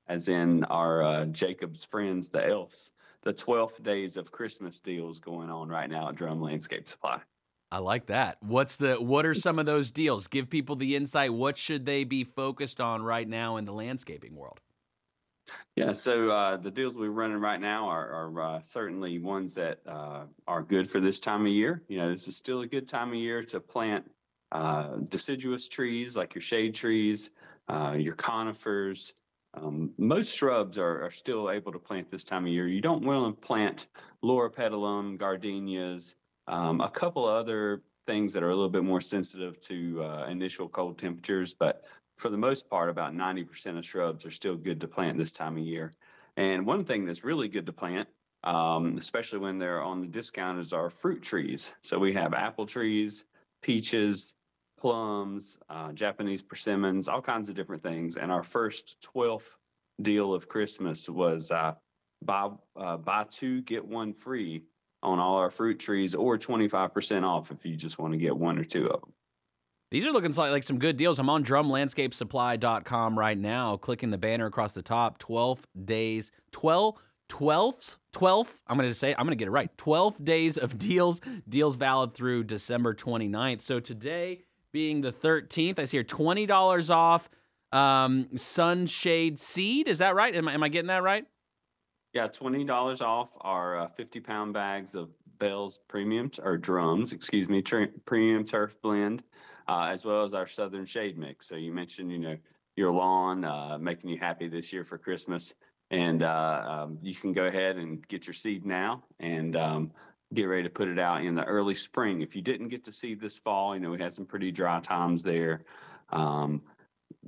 K: as in our uh, Jacob's friends, the elves, the 12th days of Christmas deals going on right now at Drum Landscape Supply.
C: I like that. What's the what are some of those deals? Give people the insight. What should they be focused on right now in the landscaping world?
K: Yeah, so uh, the deals we're running right now are, are uh, certainly ones that uh, are good for this time of year. You know, this is still a good time of year to plant uh, deciduous trees like your shade trees, uh, your conifers. Um, most shrubs are, are still able to plant this time of year. You don't want to plant loropetalum, gardenias, um, a couple other things that are a little bit more sensitive to uh, initial cold temperatures, but for the most part, about 90% of shrubs are still good to plant this time of year. And one thing that's really good to plant, um, especially when they're on the discount, is our fruit trees. So we have apple trees, peaches, plums, uh, Japanese persimmons, all kinds of different things. And our first 12th deal of Christmas was uh, buy, uh, buy two, get one free on all our fruit trees, or 25% off if you just want to get one or two of them.
C: These are looking like, like some good deals. I'm on drumlandscapesupply.com right now, clicking the banner across the top. 12 days, 12, 12th, 12th. I'm going to say, I'm going to get it right. 12 days of deals. Deals valid through December 29th. So today being the 13th, I see here $20 off um, sunshade seed. Is that right? Am I, am I getting that right?
K: Yeah, twenty dollars off our uh, fifty pound bags of Bell's premium or drums, excuse me, tr- premium turf blend, uh, as well as our Southern Shade mix. So you mentioned, you know, your lawn uh, making you happy this year for Christmas, and uh, um, you can go ahead and get your seed now and um, get ready to put it out in the early spring. If you didn't get to seed this fall, you know we had some pretty dry times there. Um,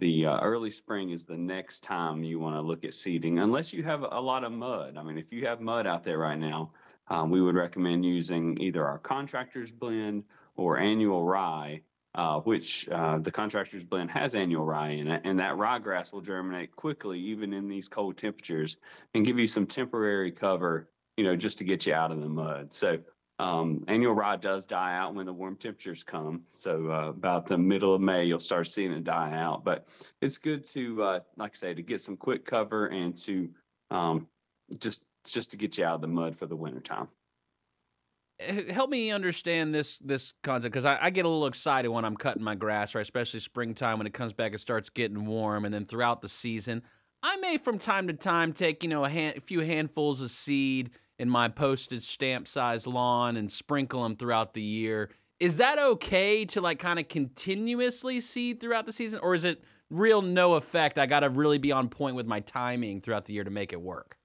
K: the uh, early spring is the next time you want to look at seeding, unless you have a lot of mud. I mean, if you have mud out there right now, um, we would recommend using either our contractor's blend or annual rye, uh, which uh, the contractor's blend has annual rye in it, and that ryegrass will germinate quickly, even in these cold temperatures, and give you some temporary cover, you know, just to get you out of the mud. So um, annual rye does die out when the warm temperatures come. So uh, about the middle of May, you'll start seeing it die out. But it's good to, uh, like I say, to get some quick cover and to um, just just to get you out of the mud for the wintertime.
C: Help me understand this this concept because I, I get a little excited when I'm cutting my grass, right? Especially springtime when it comes back, and starts getting warm, and then throughout the season, I may from time to time take you know a, hand, a few handfuls of seed in my postage stamp size lawn and sprinkle them throughout the year. Is that okay to like kind of continuously seed throughout the season, or is it real no effect? I got to really be on point with my timing throughout the year to make it work.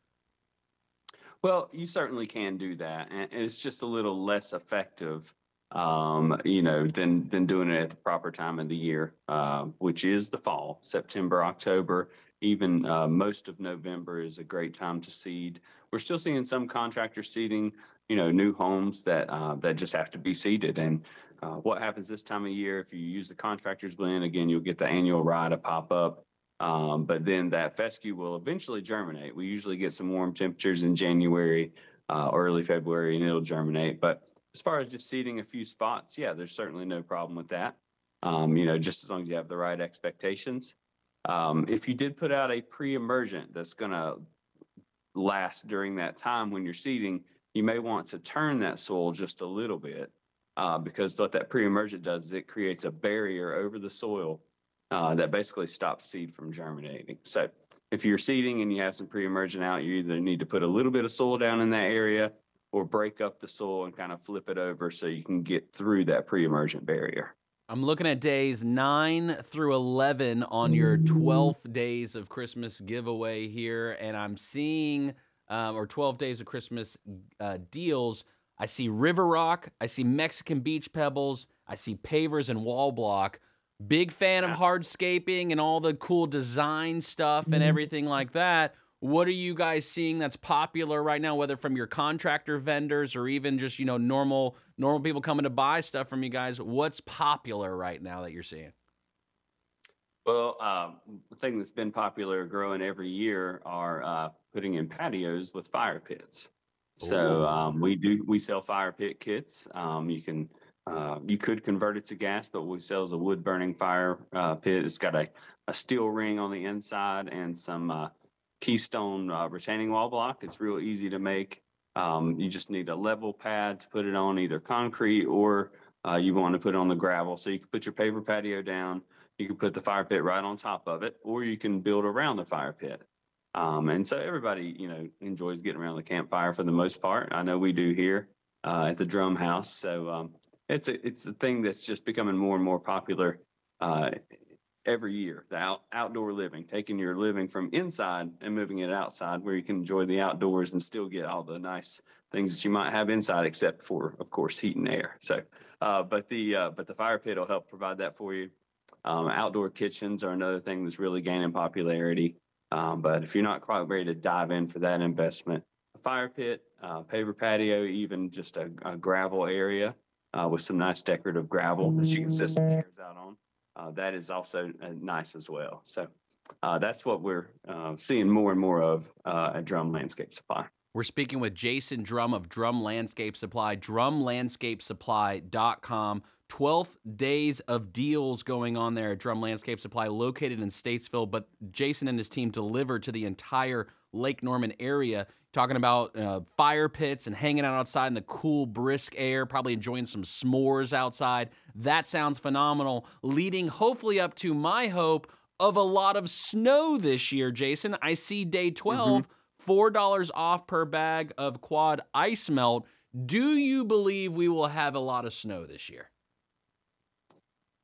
K: Well, you certainly can do that, and it's just a little less effective, um, you know, than than doing it at the proper time of the year, uh, which is the fall, September, October, even uh, most of November is a great time to seed. We're still seeing some contractors seeding, you know, new homes that uh, that just have to be seeded. And uh, what happens this time of year if you use the contractor's blend? Again, you'll get the annual rye to pop up. Um, but then that fescue will eventually germinate. We usually get some warm temperatures in January, uh, early February, and it'll germinate. But as far as just seeding a few spots, yeah, there's certainly no problem with that. Um, you know, just as long as you have the right expectations. Um, if you did put out a pre-emergent that's going to last during that time when you're seeding, you may want to turn that soil just a little bit uh, because what that pre-emergent does is it creates a barrier over the soil uh, that basically stops seed from germinating. So if you're seeding and you have some pre-emergent out, you either need to put a little bit of soil down in that area or break up the soil and kind of flip it over so you can get through that pre-emergent barrier.
C: I'm looking at days 9 through 11 on your 12th days of Christmas giveaway here, and I'm seeing, um, or 12 days of Christmas uh, deals. I see River Rock, I see Mexican Beach Pebbles, I see pavers and wall block. Big fan of hardscaping and all the cool design stuff and everything like that. What are you guys seeing that's popular right now, whether from your contractor vendors or even just you know normal normal people coming to buy stuff from you guys? What's popular right now that you're seeing?
K: Well, um, the thing that's been popular growing every year are uh, putting in patios with fire pits. So um, we do we sell fire pit kits. Um, you can uh, you could convert it to gas, but we sell as a wood burning fire uh, pit. It's got a, a steel ring on the inside and some uh, keystone uh, retaining wall block. It's real easy to make. Um, you just need a level pad to put it on either concrete or uh, you want to put it on the gravel. So you can put your paper patio down. You can put the fire pit right on top of it, or you can build around the fire pit. Um, and so everybody, you know, enjoys getting around the campfire for the most part. I know we do here uh, at the Drum House. So um, it's a it's a thing that's just becoming more and more popular uh, every year. The out, outdoor living, taking your living from inside and moving it outside, where you can enjoy the outdoors and still get all the nice things that you might have inside, except for, of course, heat and air. So, uh, but the uh, but the fire pit will help provide that for you. Um, outdoor kitchens are another thing that's really gaining popularity. Um, but if you're not quite ready to dive in for that investment, a fire pit, uh, paper patio, even just a, a gravel area uh, with some nice decorative gravel that you can set some chairs out on, uh, that is also uh, nice as well. So uh, that's what we're uh, seeing more and more of uh, at Drum Landscape Supply.
C: We're speaking with Jason Drum of Drum Landscape Supply, drumlandscapesupply.com. 12 days of deals going on there at Drum Landscape Supply, located in Statesville. But Jason and his team deliver to the entire Lake Norman area. Talking about uh, fire pits and hanging out outside in the cool, brisk air, probably enjoying some s'mores outside. That sounds phenomenal. Leading hopefully up to my hope of a lot of snow this year, Jason. I see day 12, $4 off per bag of quad ice melt. Do you believe we will have a lot of snow this year?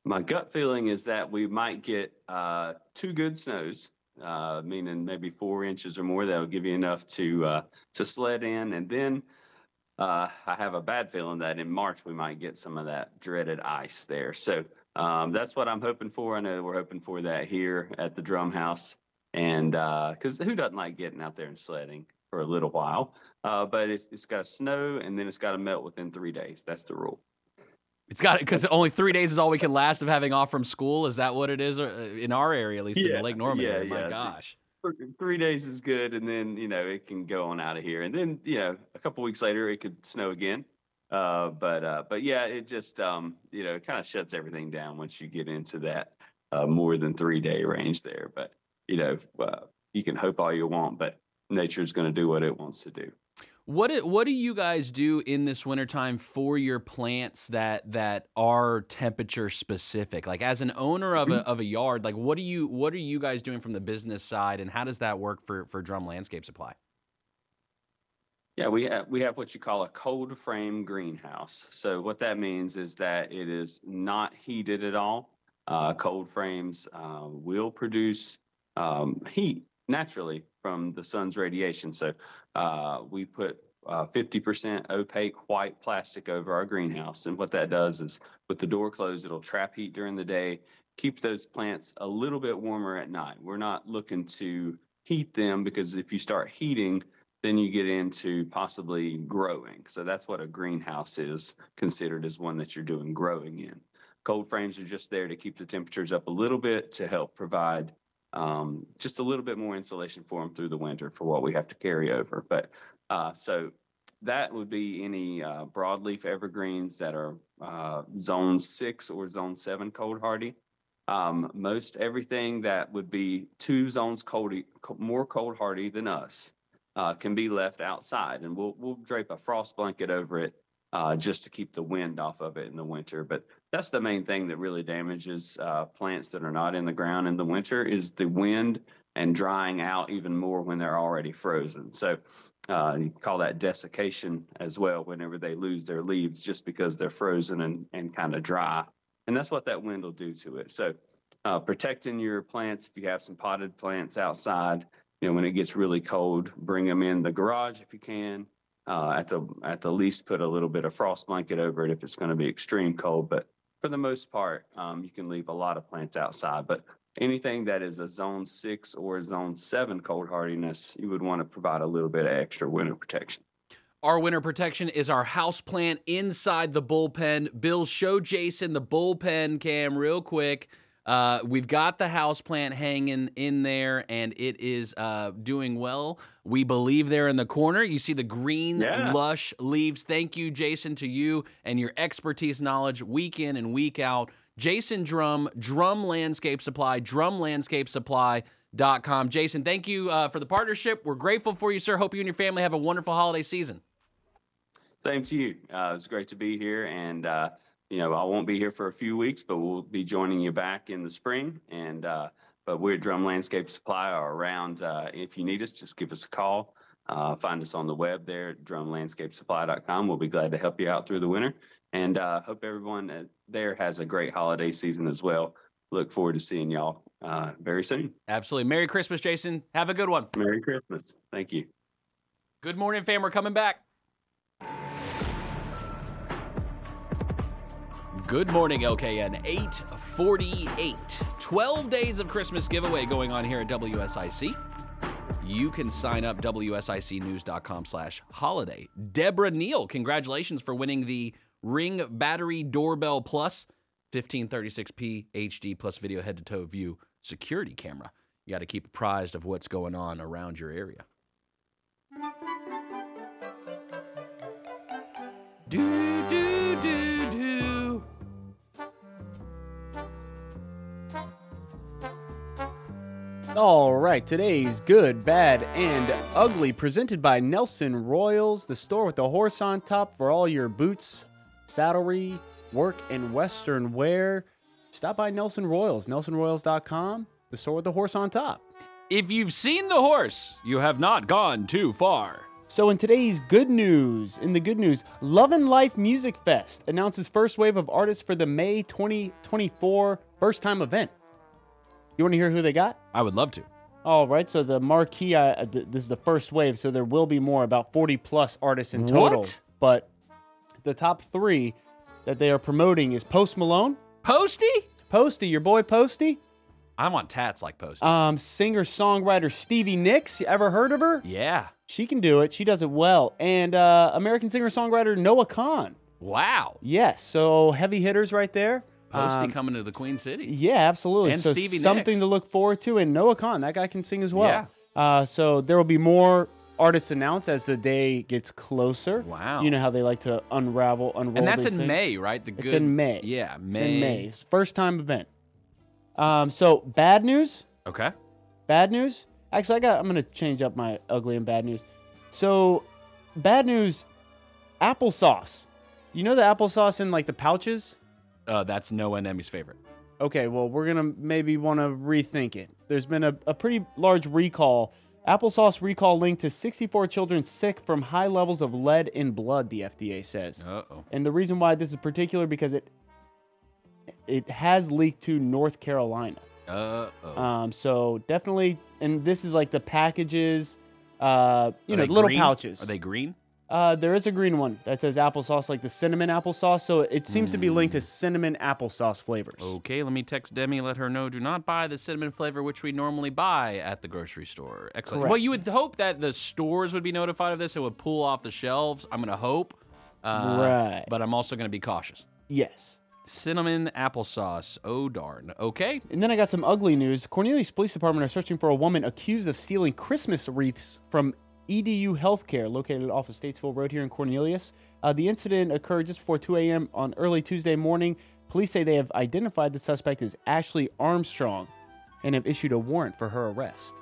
K: My gut feeling is that we might get uh, two good snows, uh, meaning maybe four inches or more. That'll give you enough to uh, to sled in, and then uh, I have a bad feeling that in March we might get some of that dreaded ice there. So um, that's what I'm hoping for. I know we're hoping for that here at the Drum House, and because who doesn't like getting out there and sledding for a little while? Uh, but it's it's got to snow, and then it's got to melt within three days. That's the rule.
C: It's got it because only three days is all we can last of having off from school. Is that what it is uh, in our area, at least in the Lake Norman
K: yeah,
C: area? My
K: yeah.
C: gosh.
K: Three days is good, and then you know it can go on out of here, and then you know a couple weeks later it could snow again. Uh, but uh, but yeah, it just um, you know it kind of shuts everything down once you get into that uh, more than three day range there. But you know uh, you can hope all you want, but nature is going to do what it wants to do.
C: What do, what do you guys do in this wintertime for your plants that that are temperature specific? Like as an owner of a of a yard, like what do you what are you guys doing from the business side and how does that work for for Drum Landscape Supply?
K: Yeah, we have we have what you call a cold frame greenhouse. So what that means is that it is not heated at all. Uh, cold frames uh, will produce um, heat naturally from the sun's radiation. So uh, we put uh, 50% opaque white plastic over our greenhouse, and what that does is, with the door closed, it'll trap heat during the day, keep those plants a little bit warmer at night. We're not looking to heat them because if you start heating then you get into possibly growing. So that's what a greenhouse is considered as one that you're doing growing in. Cold frames are just there to keep the temperatures up a little bit to help provide um, just a little bit more insulation for them through the winter for what we have to carry over. But uh, so that would be any uh, broadleaf evergreens that are uh, zone six or zone seven cold hardy. Um, most everything that would be two zones cold, more cold hardy than us uh, can be left outside, and we'll we'll drape a frost blanket over it uh, just to keep the wind off of it in the winter. But that's the main thing that really damages uh, plants that are not in the ground in the winter is the wind and drying out even more when they're already frozen. So uh, you call that desiccation as well whenever they lose their leaves just because they're frozen and, and kind of dry. And that's what that wind will do to it. So uh, protecting your plants, if you have some potted plants outside, you know, when it gets really cold, bring them in the garage if you can. Uh, at the at the least, put a little bit of frost blanket over it if it's going to be extreme cold. But for the most part, um, you can leave a lot of plants outside. But anything that is a zone six or a zone seven cold hardiness, you would want to provide a little bit of extra winter protection.
C: Our winter protection is our house plant inside the bullpen. Bill, show Jason the bullpen cam real quick. Uh, we've got the house plant hanging in there, and it is uh, doing well. We believe there in the corner. You see the green,
K: Yeah.
C: lush leaves. Thank you, Jason, to you and your expertise, knowledge, week in and week out. Jason Drum, Drum Landscape Supply, drumlandscapesupply.com. Jason, thank you uh, for the partnership. We're grateful for you, sir. Hope you and your family have a wonderful holiday season.
K: Same to you. Uh, it's great to be here, and uh, you know I won't be here for a few weeks, but we'll be joining you back in the spring. And uh, but we're at Drum Landscape Supply are around. Uh, if you need us, just give us a call. Uh, find us on the web there, at drumlandscapesupply.com. We'll be glad to help you out through the winter, and uh, hope everyone uh, there has a great holiday season as well. Look forward to seeing y'all uh, very soon.
C: Absolutely. Merry Christmas, Jason. Have a good one.
K: Merry Christmas. Thank you.
C: Good morning, fam. We're coming back. Good morning, LKN 848. 12 days of Christmas giveaway going on here at WSIC. You can sign up WSICnews.com slash holiday. Deborah Neal, congratulations for winning the Ring Battery Doorbell Plus 1536p HD plus video head to toe view security camera. You got to keep apprised of what's going on around your area. Do, do, do.
F: All right, today's good, bad, and ugly, presented by Nelson Royals, the store with the horse on top for all your boots, saddlery, work, and western wear. Stop by Nelson Royals, nelsonroyals.com, the store with the horse on top.
C: If you've seen the horse, you have not gone too far.
F: So, in today's good news, in the good news, Lovin' Life Music Fest announces first wave of artists for the May 2024 first time event. You want to hear who they got?
C: I would love to.
F: All right, so the marquee, uh, th- this is the first wave, so there will be more, about 40 plus artists in total.
C: What?
F: But the top three that they are promoting is Post Malone,
C: Posty?
F: Posty, your boy Posty,
C: I want tats like Posty.
F: um, singer songwriter Stevie Nicks. You ever heard of her?
C: yeah.
F: She can do it. She does it well. And uh, American singer songwriter Noah Kahan.
C: Wow.
F: Yes, so heavy hitters right there.
C: Posty
F: Um,
C: coming to the Queen City.
F: Yeah, absolutely.
C: And
F: so
C: Stevie
F: something
C: Nicks.
F: to look forward to. And Noah Kahan, that guy can sing as well.
C: Yeah.
F: Uh, so there will be more artists announced as the day gets closer.
C: Wow.
F: You know how they like to unravel, unroll.
C: And that's in
F: things?
C: May, right? The
F: It's in May.
C: Yeah, May.
F: It's in May. It's first time event. Um, so bad news.
C: Okay.
F: Bad news. Actually, I got. I'm gonna change up my ugly and bad news. So, bad news. Applesauce. You know the applesauce in like the pouches.
C: Uh, that's Noah and Emmy's favorite.
F: Okay, well, we're gonna maybe want to rethink it. There's been a, a pretty large recall. Applesauce recall linked to 64 children sick from high levels of lead in blood. The FDA says.
C: Uh oh.
F: And the reason why this is particular because it it has leaked to North Carolina.
C: Uh oh.
F: Um, so definitely, and this is like the packages, uh, you know, little pouches.
C: Are they green?
F: Uh, there is a green one that says applesauce, like the cinnamon applesauce. So it seems to be linked to
C: Mm.
F: cinnamon applesauce flavors.
C: Okay, let me text Demi, let her know do not buy the cinnamon flavor which we normally buy at the grocery store. Excellent.
F: Correct.
C: Well, you would hope that the stores would be notified of this It would pull off the shelves. I'm going to hope. Uh,
F: Right.
C: But I'm also going to be cautious.
F: Yes.
C: Cinnamon applesauce. Oh, darn. Okay.
F: And then I got some ugly news. Cornelius Police Department are searching for a woman accused of stealing Christmas wreaths from EDU Healthcare, located off of Statesville Road here in Cornelius. Uh, the incident occurred just before 2 a.m. on early Tuesday morning. Police say they have identified the suspect as Ashley Armstrong and have issued a warrant for her arrest.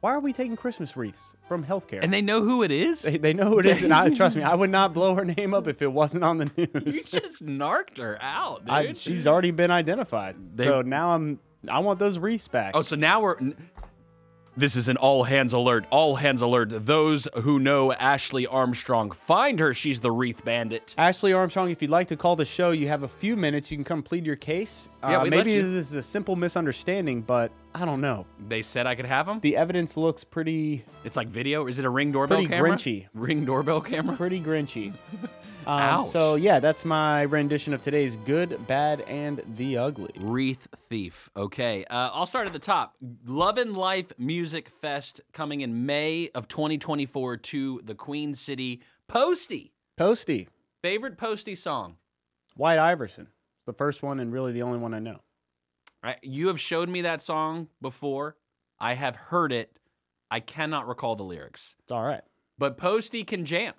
F: Why are we taking Christmas wreaths from healthcare?
C: And they know who it is?
F: They, they know who it is, and I trust me, I would not blow her name up if it wasn't on the news.
C: You just narked her out, dude.
F: I, she's already been identified,
C: They-
F: so now I'm I want those wreaths back.
C: Oh, so now we're. This is an all hands alert. All hands alert. Those who know Ashley Armstrong, find her. She's the wreath bandit.
F: Ashley Armstrong, if you'd like to call the show, you have a few minutes. You can come plead your case.
C: Yeah,
F: Uh,
C: let
F: maybe
C: you.
F: this is a simple misunderstanding, but I don't know.
C: They said I could have them.
F: The evidence looks pretty
C: It's like video. Is it a ring doorbell camera?
F: pretty
C: camera?
F: grinchy.
C: Ring doorbell camera.
F: Pretty grinchy. Um,
C: Ouch.
F: so yeah, that's my rendition of today's good, bad, and the ugly.
C: Wreath thief. Okay. Uh, I'll start at the top. Lovin' Life Music Fest coming in May of 2024 to the Queen City. Posty.
F: Posty,
C: Favorite Posty song?
F: White Iverson, the first one and really the only one I know.
C: I, you have showed me that song before. I have heard it. I cannot recall the lyrics.
F: It's all right.
C: But Posty can jam.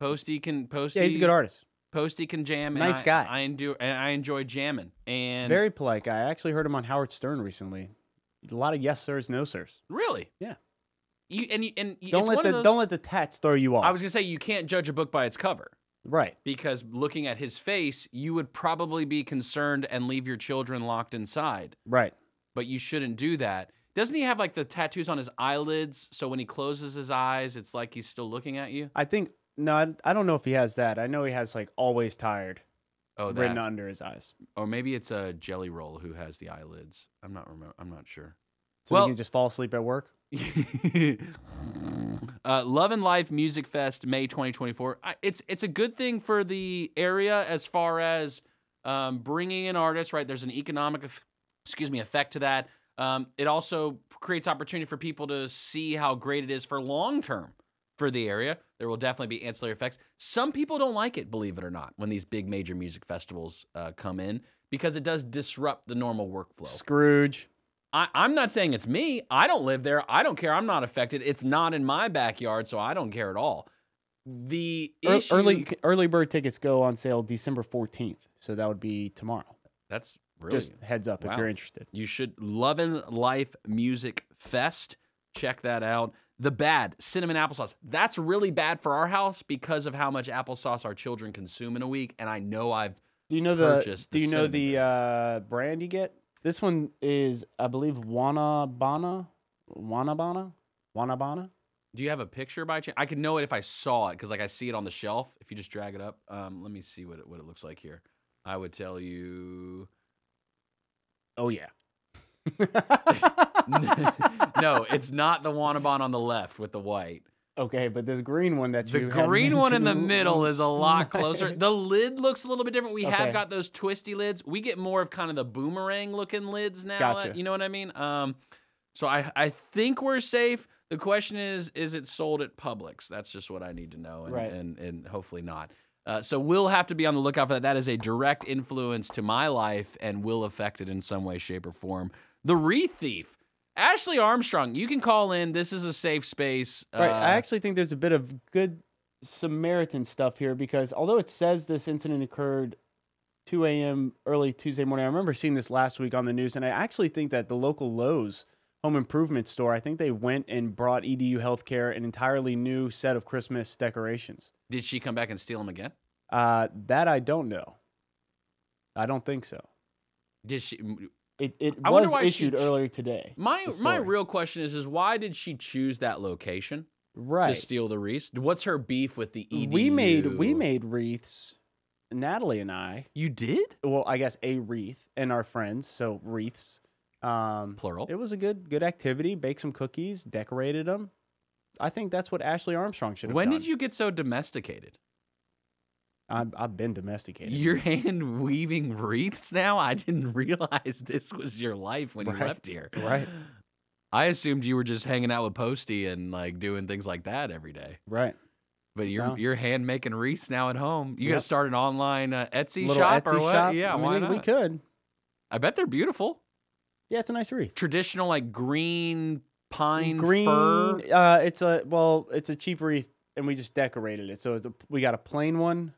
C: Posty can Posty.
F: Yeah, he's a good artist.
C: Posty can jam. and
F: Nice
C: I-
F: guy.
C: I enjoy. and I enjoy jamming. And
F: Very polite guy. I actually heard him on Howard Stern recently. A lot of yes sirs, no sirs.
C: really,
F: Yeah.
C: you and you, and
F: Don't let the
C: those,
F: don't let the tats throw you off.
C: I was gonna say you can't judge a book by its cover
F: right.
C: because looking at his face, you would probably be concerned and leave your children locked inside.
F: Right.
C: But you shouldn't do that. Doesn't he have like the tattoos on his eyelids? So when he closes his eyes, it's like he's still looking at you.
F: I think no, I, I don't know if he has that. I know he has like always tired
C: Oh,
F: written under his eyes,
C: Or maybe it's a Jelly Roll who has the eyelids. I'm not remember. I'm not sure.
F: so
C: Well-
F: he can just fall asleep at work.
C: uh, Lovin' Life Music Fest, May 2024. I- It's it's a good thing for the area as far as um, bringing in artists. Right, there's an economic, excuse me, effect to that. Um, it also creates opportunity for people to see how great it is for long term for the area. There will definitely be ancillary effects. Some people don't like it, believe it or not, when these big major music festivals uh, come in because it does disrupt the normal workflow.
F: Scrooge.
C: I, I'm not saying it's me. I don't live there. I don't care. I'm not affected. It's not in my backyard, so I don't care at all. The issue,
F: Early early bird tickets go on sale December 14th, so that would be tomorrow.
C: that's really
F: Just heads up
C: Wow.
F: if you're interested.
C: you should Lovin' Life Music Fest. Check that out. The bad cinnamon applesauce. That's really bad for our house because of how much applesauce our children consume in a week, and I know I've
F: Do you know the
C: purchased
F: Do
C: the
F: you know the uh, brand you get? This one is, I believe, Wanabana, Wanabana, Wanabana.
C: Do you have a picture by chance? I could know it if I saw it because, like, I see it on the shelf. If you just drag it up, um, let me see what it, what it looks like here. I would tell you.
F: Oh yeah.
C: no, it's not the Wanabon on the left with the white.
F: Okay, but this green one that
C: The
F: you had
C: green one in the middle is a lot closer. The lid looks a little bit different. We
F: Okay.
C: have got those twisty lids. We get more of kind of the boomerang looking lids now.
F: Gotcha.
C: uh, You know what I mean? Um, so I I think we're safe. The question is, is it sold at Publix? That's just what I need to know, and
F: Right.
C: and, and hopefully not. Uh, so we'll have to be on the lookout for that. That is a direct influence to my life and will affect it in some way, shape, or form. The wreath thief, Ashley Armstrong. You can call in. This is a safe space.
F: Right.
C: Uh,
F: I actually think there's a bit of good Samaritan stuff here because although it says this incident occurred 2 a.m. early Tuesday morning, I remember seeing this last week on the news, and I actually think that the local Lowe's home improvement store. I think they went and brought EDU Healthcare an entirely new set of Christmas decorations.
C: Did she come back and steal them again?
F: Uh, that I don't know. I don't think so.
C: Did she?
F: It it
C: I
F: was
C: why she
F: issued earlier today.
C: My my real question is is why did she choose that location
F: right.
C: to steal the wreaths? What's her beef with the EDU?
F: we made we made wreaths. Natalie and I.
C: You did?
F: Well, I guess a wreath and our friends, so wreaths. Um,
C: Plural.
F: It was a good good activity. Baked some cookies, decorated them. I think that's what Ashley Armstrong should have
C: When
F: done.
C: When did you get so domesticated?
F: I've, I've been domesticated.
C: You're hand weaving wreaths now? I didn't realize this was your life when you left here.
F: right.
C: I assumed you were just hanging out with Posty and like doing things like that every day.
F: Right.
C: But you're
F: No.
C: you're hand making wreaths now at home. You
F: Yep.
C: gonna start an online uh, Etsy
F: Little
C: shop
F: Etsy
C: or what?
F: shop.
C: Yeah,
F: I mean,
C: why
F: we-
C: not?
F: We could.
C: I bet they're beautiful.
F: Yeah, it's a nice wreath.
C: Traditional like green pine
F: Green.
C: fir.
F: Uh, it's a well, it's a cheap wreath, and we just decorated it. So it's a- we got a plain one,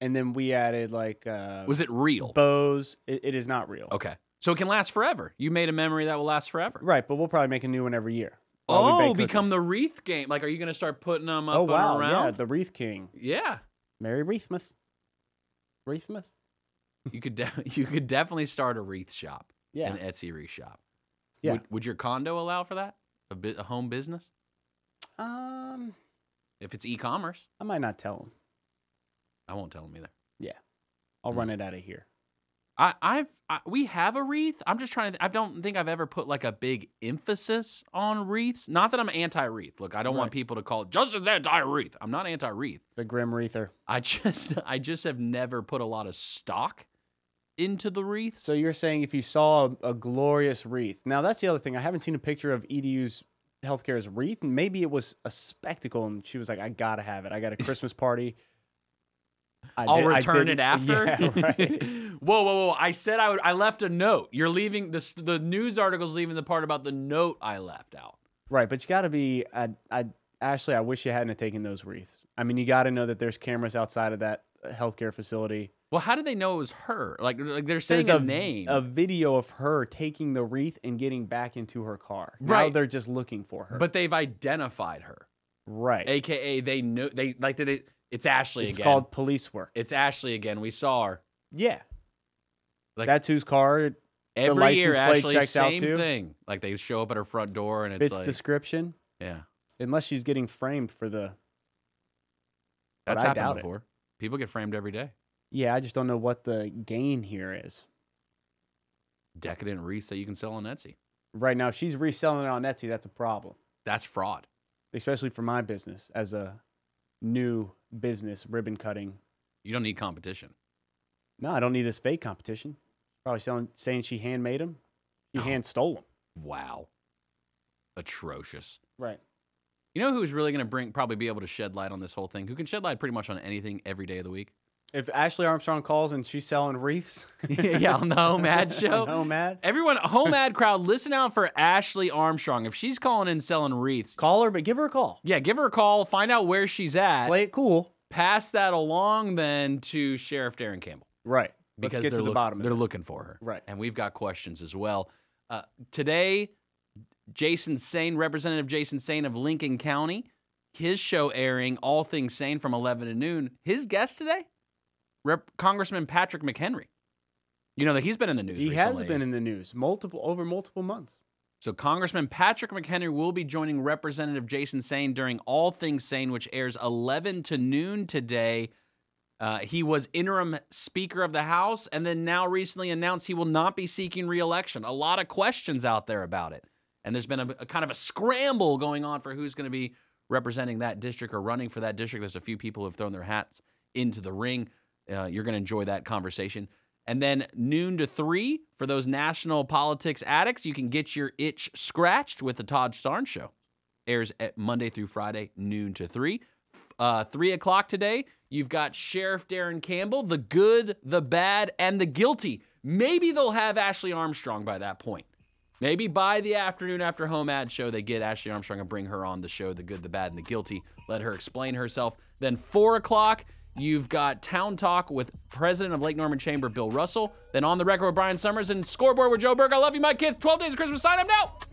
F: and then we added like uh,
C: Was it real?
F: bows. It, it is not real.
C: Okay. So it can last forever. You made a memory that will last forever.
F: Right, but we'll probably make a new one every year. while we
C: Oh,
F: bake
C: become
F: cookies.
C: the wreath game. Like, are you going to start putting them up
F: Oh
C: and
F: wow, yeah,
C: around?
F: the wreath king,
C: Yeah.
F: Mary Wreathsmith. Wreathsmith.
C: You could de- you could definitely start a wreath shop.
F: Yeah.
C: An Etsy wreath shop.
F: Yeah.
C: Would, would your condo allow for that? A, bit, a home business?
F: Um,
C: If it's e-commerce,
F: I might not tell him.
C: I won't tell them either.
F: Yeah, I'll
C: Hmm.
F: run it out of here.
C: I, I've I, we have a wreath. I'm just trying to. I don't think I've ever put like a big emphasis on wreaths. Not that I'm anti-wreath. Look, I don't want people to call it Justin's anti-wreath. I'm not anti-wreath.
F: The Grim Wreather.
C: I just I just have never put a lot of stock into the wreaths.
F: So you're saying if you saw a, a glorious wreath? Now that's the other thing. I haven't seen a picture of EDU's healthcare's wreath, maybe it was a spectacle, and she was like, "I gotta have it. I got a Christmas party." I
C: I'll
F: did- I
C: return it after.
F: Yeah, right.
C: whoa, whoa, whoa! I said I would. I left a note. You're leaving the the news article's leaving the part about the note I left out.
F: right, but you got to be. I, I, Ashley, I wish you hadn't taken those wreaths. I mean, you got to know that there's cameras outside of that uh, healthcare facility.
C: Well, how did they know it was her? Like, like they're saying
F: There's
C: a,
F: a,
C: name.
F: a video of her taking the wreath and getting back into her car. Now
C: Right.
F: they're just looking for her.
C: but they've identified her,
F: right,
C: aka they know they like did it. It's Ashley
F: it's
C: again.
F: It's called police work.
C: It's Ashley again. We saw her.
F: Yeah,
C: Like
F: that's whose car.
C: every year.
F: license plate
C: Ashley,
F: checks out
C: same
F: too?
C: thing. Like they show up at her front door and it's
F: Fits
C: like,
F: description.
C: yeah,
F: Unless she's getting framed for the.
C: That's
F: I
C: happened
F: doubt it.
C: before. People get framed every day.
F: Yeah, I just don't know what the gain here is.
C: Decadent wreaths that you can sell on Etsy.
F: Right now, if she's reselling it on Etsy, that's a problem,
C: That's fraud.
F: especially for my business as a new business ribbon cutting.
C: You don't need competition.
F: No, I don't need this fake competition. Probably selling, saying she handmade them. She
C: Oh.
F: hand stole them.
C: Wow. Atrocious.
F: Right.
C: You know who's really going to bring probably be able to shed light on this whole thing? Who can shed light pretty much on anything every day of the week?
F: If Ashley Armstrong calls and she's selling wreaths,
C: yeah, on the Home Ad show.
F: Home Ad,
C: Everyone, Home Ad crowd, listen out for Ashley Armstrong. If she's calling in selling wreaths,
F: call her, but give her a call.
C: yeah, give her a call. Find out where she's at.
F: Play it cool.
C: Pass that along then to Sheriff Darren Campbell.
F: Right.
C: because
F: Let's get to the
C: look-
F: bottom of
C: They're
F: this.
C: looking for her,
F: Right.
C: And we've got questions as well. Uh, today, Jason Saine, Representative Jason Saine of Lincoln County, his show airing all things sane from 11 to noon. His guest today, Rep- Congressman Patrick McHenry. You know that he's been in the news.
F: He
C: recently.
F: has been in the news multiple over multiple months.
C: So Congressman Patrick McHenry will be joining Representative Jason Saine during All Things Sane, which airs 11 to noon today. Uh, he was interim Speaker of the House, and then now recently announced he will not be seeking reelection. A lot of questions out there about it, and there's been a, a kind of a scramble going on for who's going to be representing that district or running for that district. There's a few people who have thrown their hats into the ring. Uh, you're going to enjoy that conversation. And then noon to three for those national politics addicts, you can get your itch scratched with the Todd Starnes Show. Airs at Monday through Friday, noon to three. Uh, three o'clock today, you've got Sheriff Darren Campbell, the good, the bad, and the guilty. Maybe they'll have Ashley Armstrong by that point. Maybe by the afternoon after home ad show, they get Ashley Armstrong and bring her on the show, the good, the bad, and the guilty. Let her explain herself. Then four o'clock, you've got Town Talk with President of Lake Norman Chamber, Bill Russell. Then on the record with Brian Summers and Scoreboard with Joe Berg. I love you, my kids. 12 days of Christmas. Sign up now.